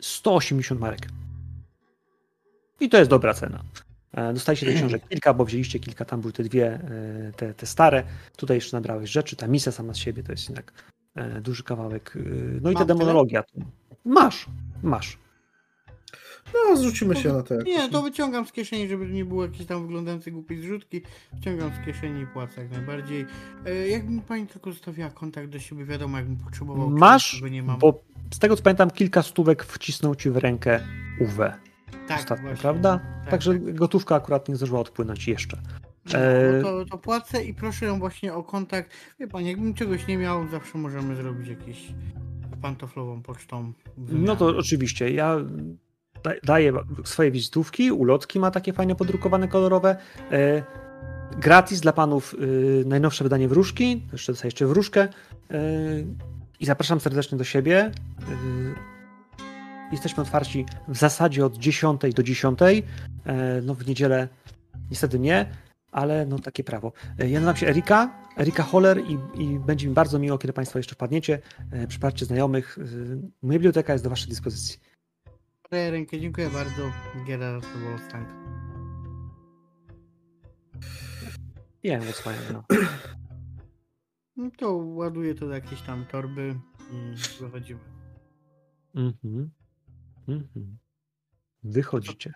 180 marek. I to jest dobra cena. E, Dostaliście tych książek kilka, bo wzięliście kilka, tam były te dwie, e, te, te stare. Tutaj jeszcze nabrałeś rzeczy. Ta misja sama z siebie to jest jednak e, duży kawałek. No i ta demonologia. Masz, masz. No, zrzucimy się na to jakoś. Nie, to wyciągam z kieszeni, żeby nie było jakiejś tam wyglądającej głupiej zrzutki. Wyciągam z kieszeni i płacę jak najbardziej. E, jakby mi pani tylko zostawiła kontakt do siebie, wiadomo, jakbym potrzebował. Masz, nie mam. bo z tego co pamiętam, kilka stówek wcisnął ci w rękę UW tak, ostatnio, właśnie. prawda? Tak, Także tak. gotówka akurat nie zdążyła odpłynąć jeszcze. No, E, no to, to płacę i proszę ją właśnie o kontakt. Wie pani, jakbym czegoś nie miał, zawsze możemy zrobić jakieś pantoflową pocztą. No to oczywiście, ja da- daję swoje wizytówki, ulotki ma takie fajne podrukowane, kolorowe. E, gratis dla panów e, najnowsze wydanie wróżki, jeszcze dostaję jeszcze wróżkę e, i zapraszam serdecznie do siebie. Jesteśmy otwarci w zasadzie od 10 do 10. E, no w niedzielę niestety nie, ale no takie prawo. E, ja nazywam się Erika, Erika Holler i, i będzie mi bardzo miło, kiedy Państwo jeszcze wpadniecie, e, przyparcie znajomych. Moja biblioteka jest do Waszej dyspozycji. Rękę, dziękuję bardzo. Gerard Wolfgang. Nie wiem, swoje. No. No to ładuję to do jakiejś tam torby i wychodzimy. Mhm. Wychodzicie.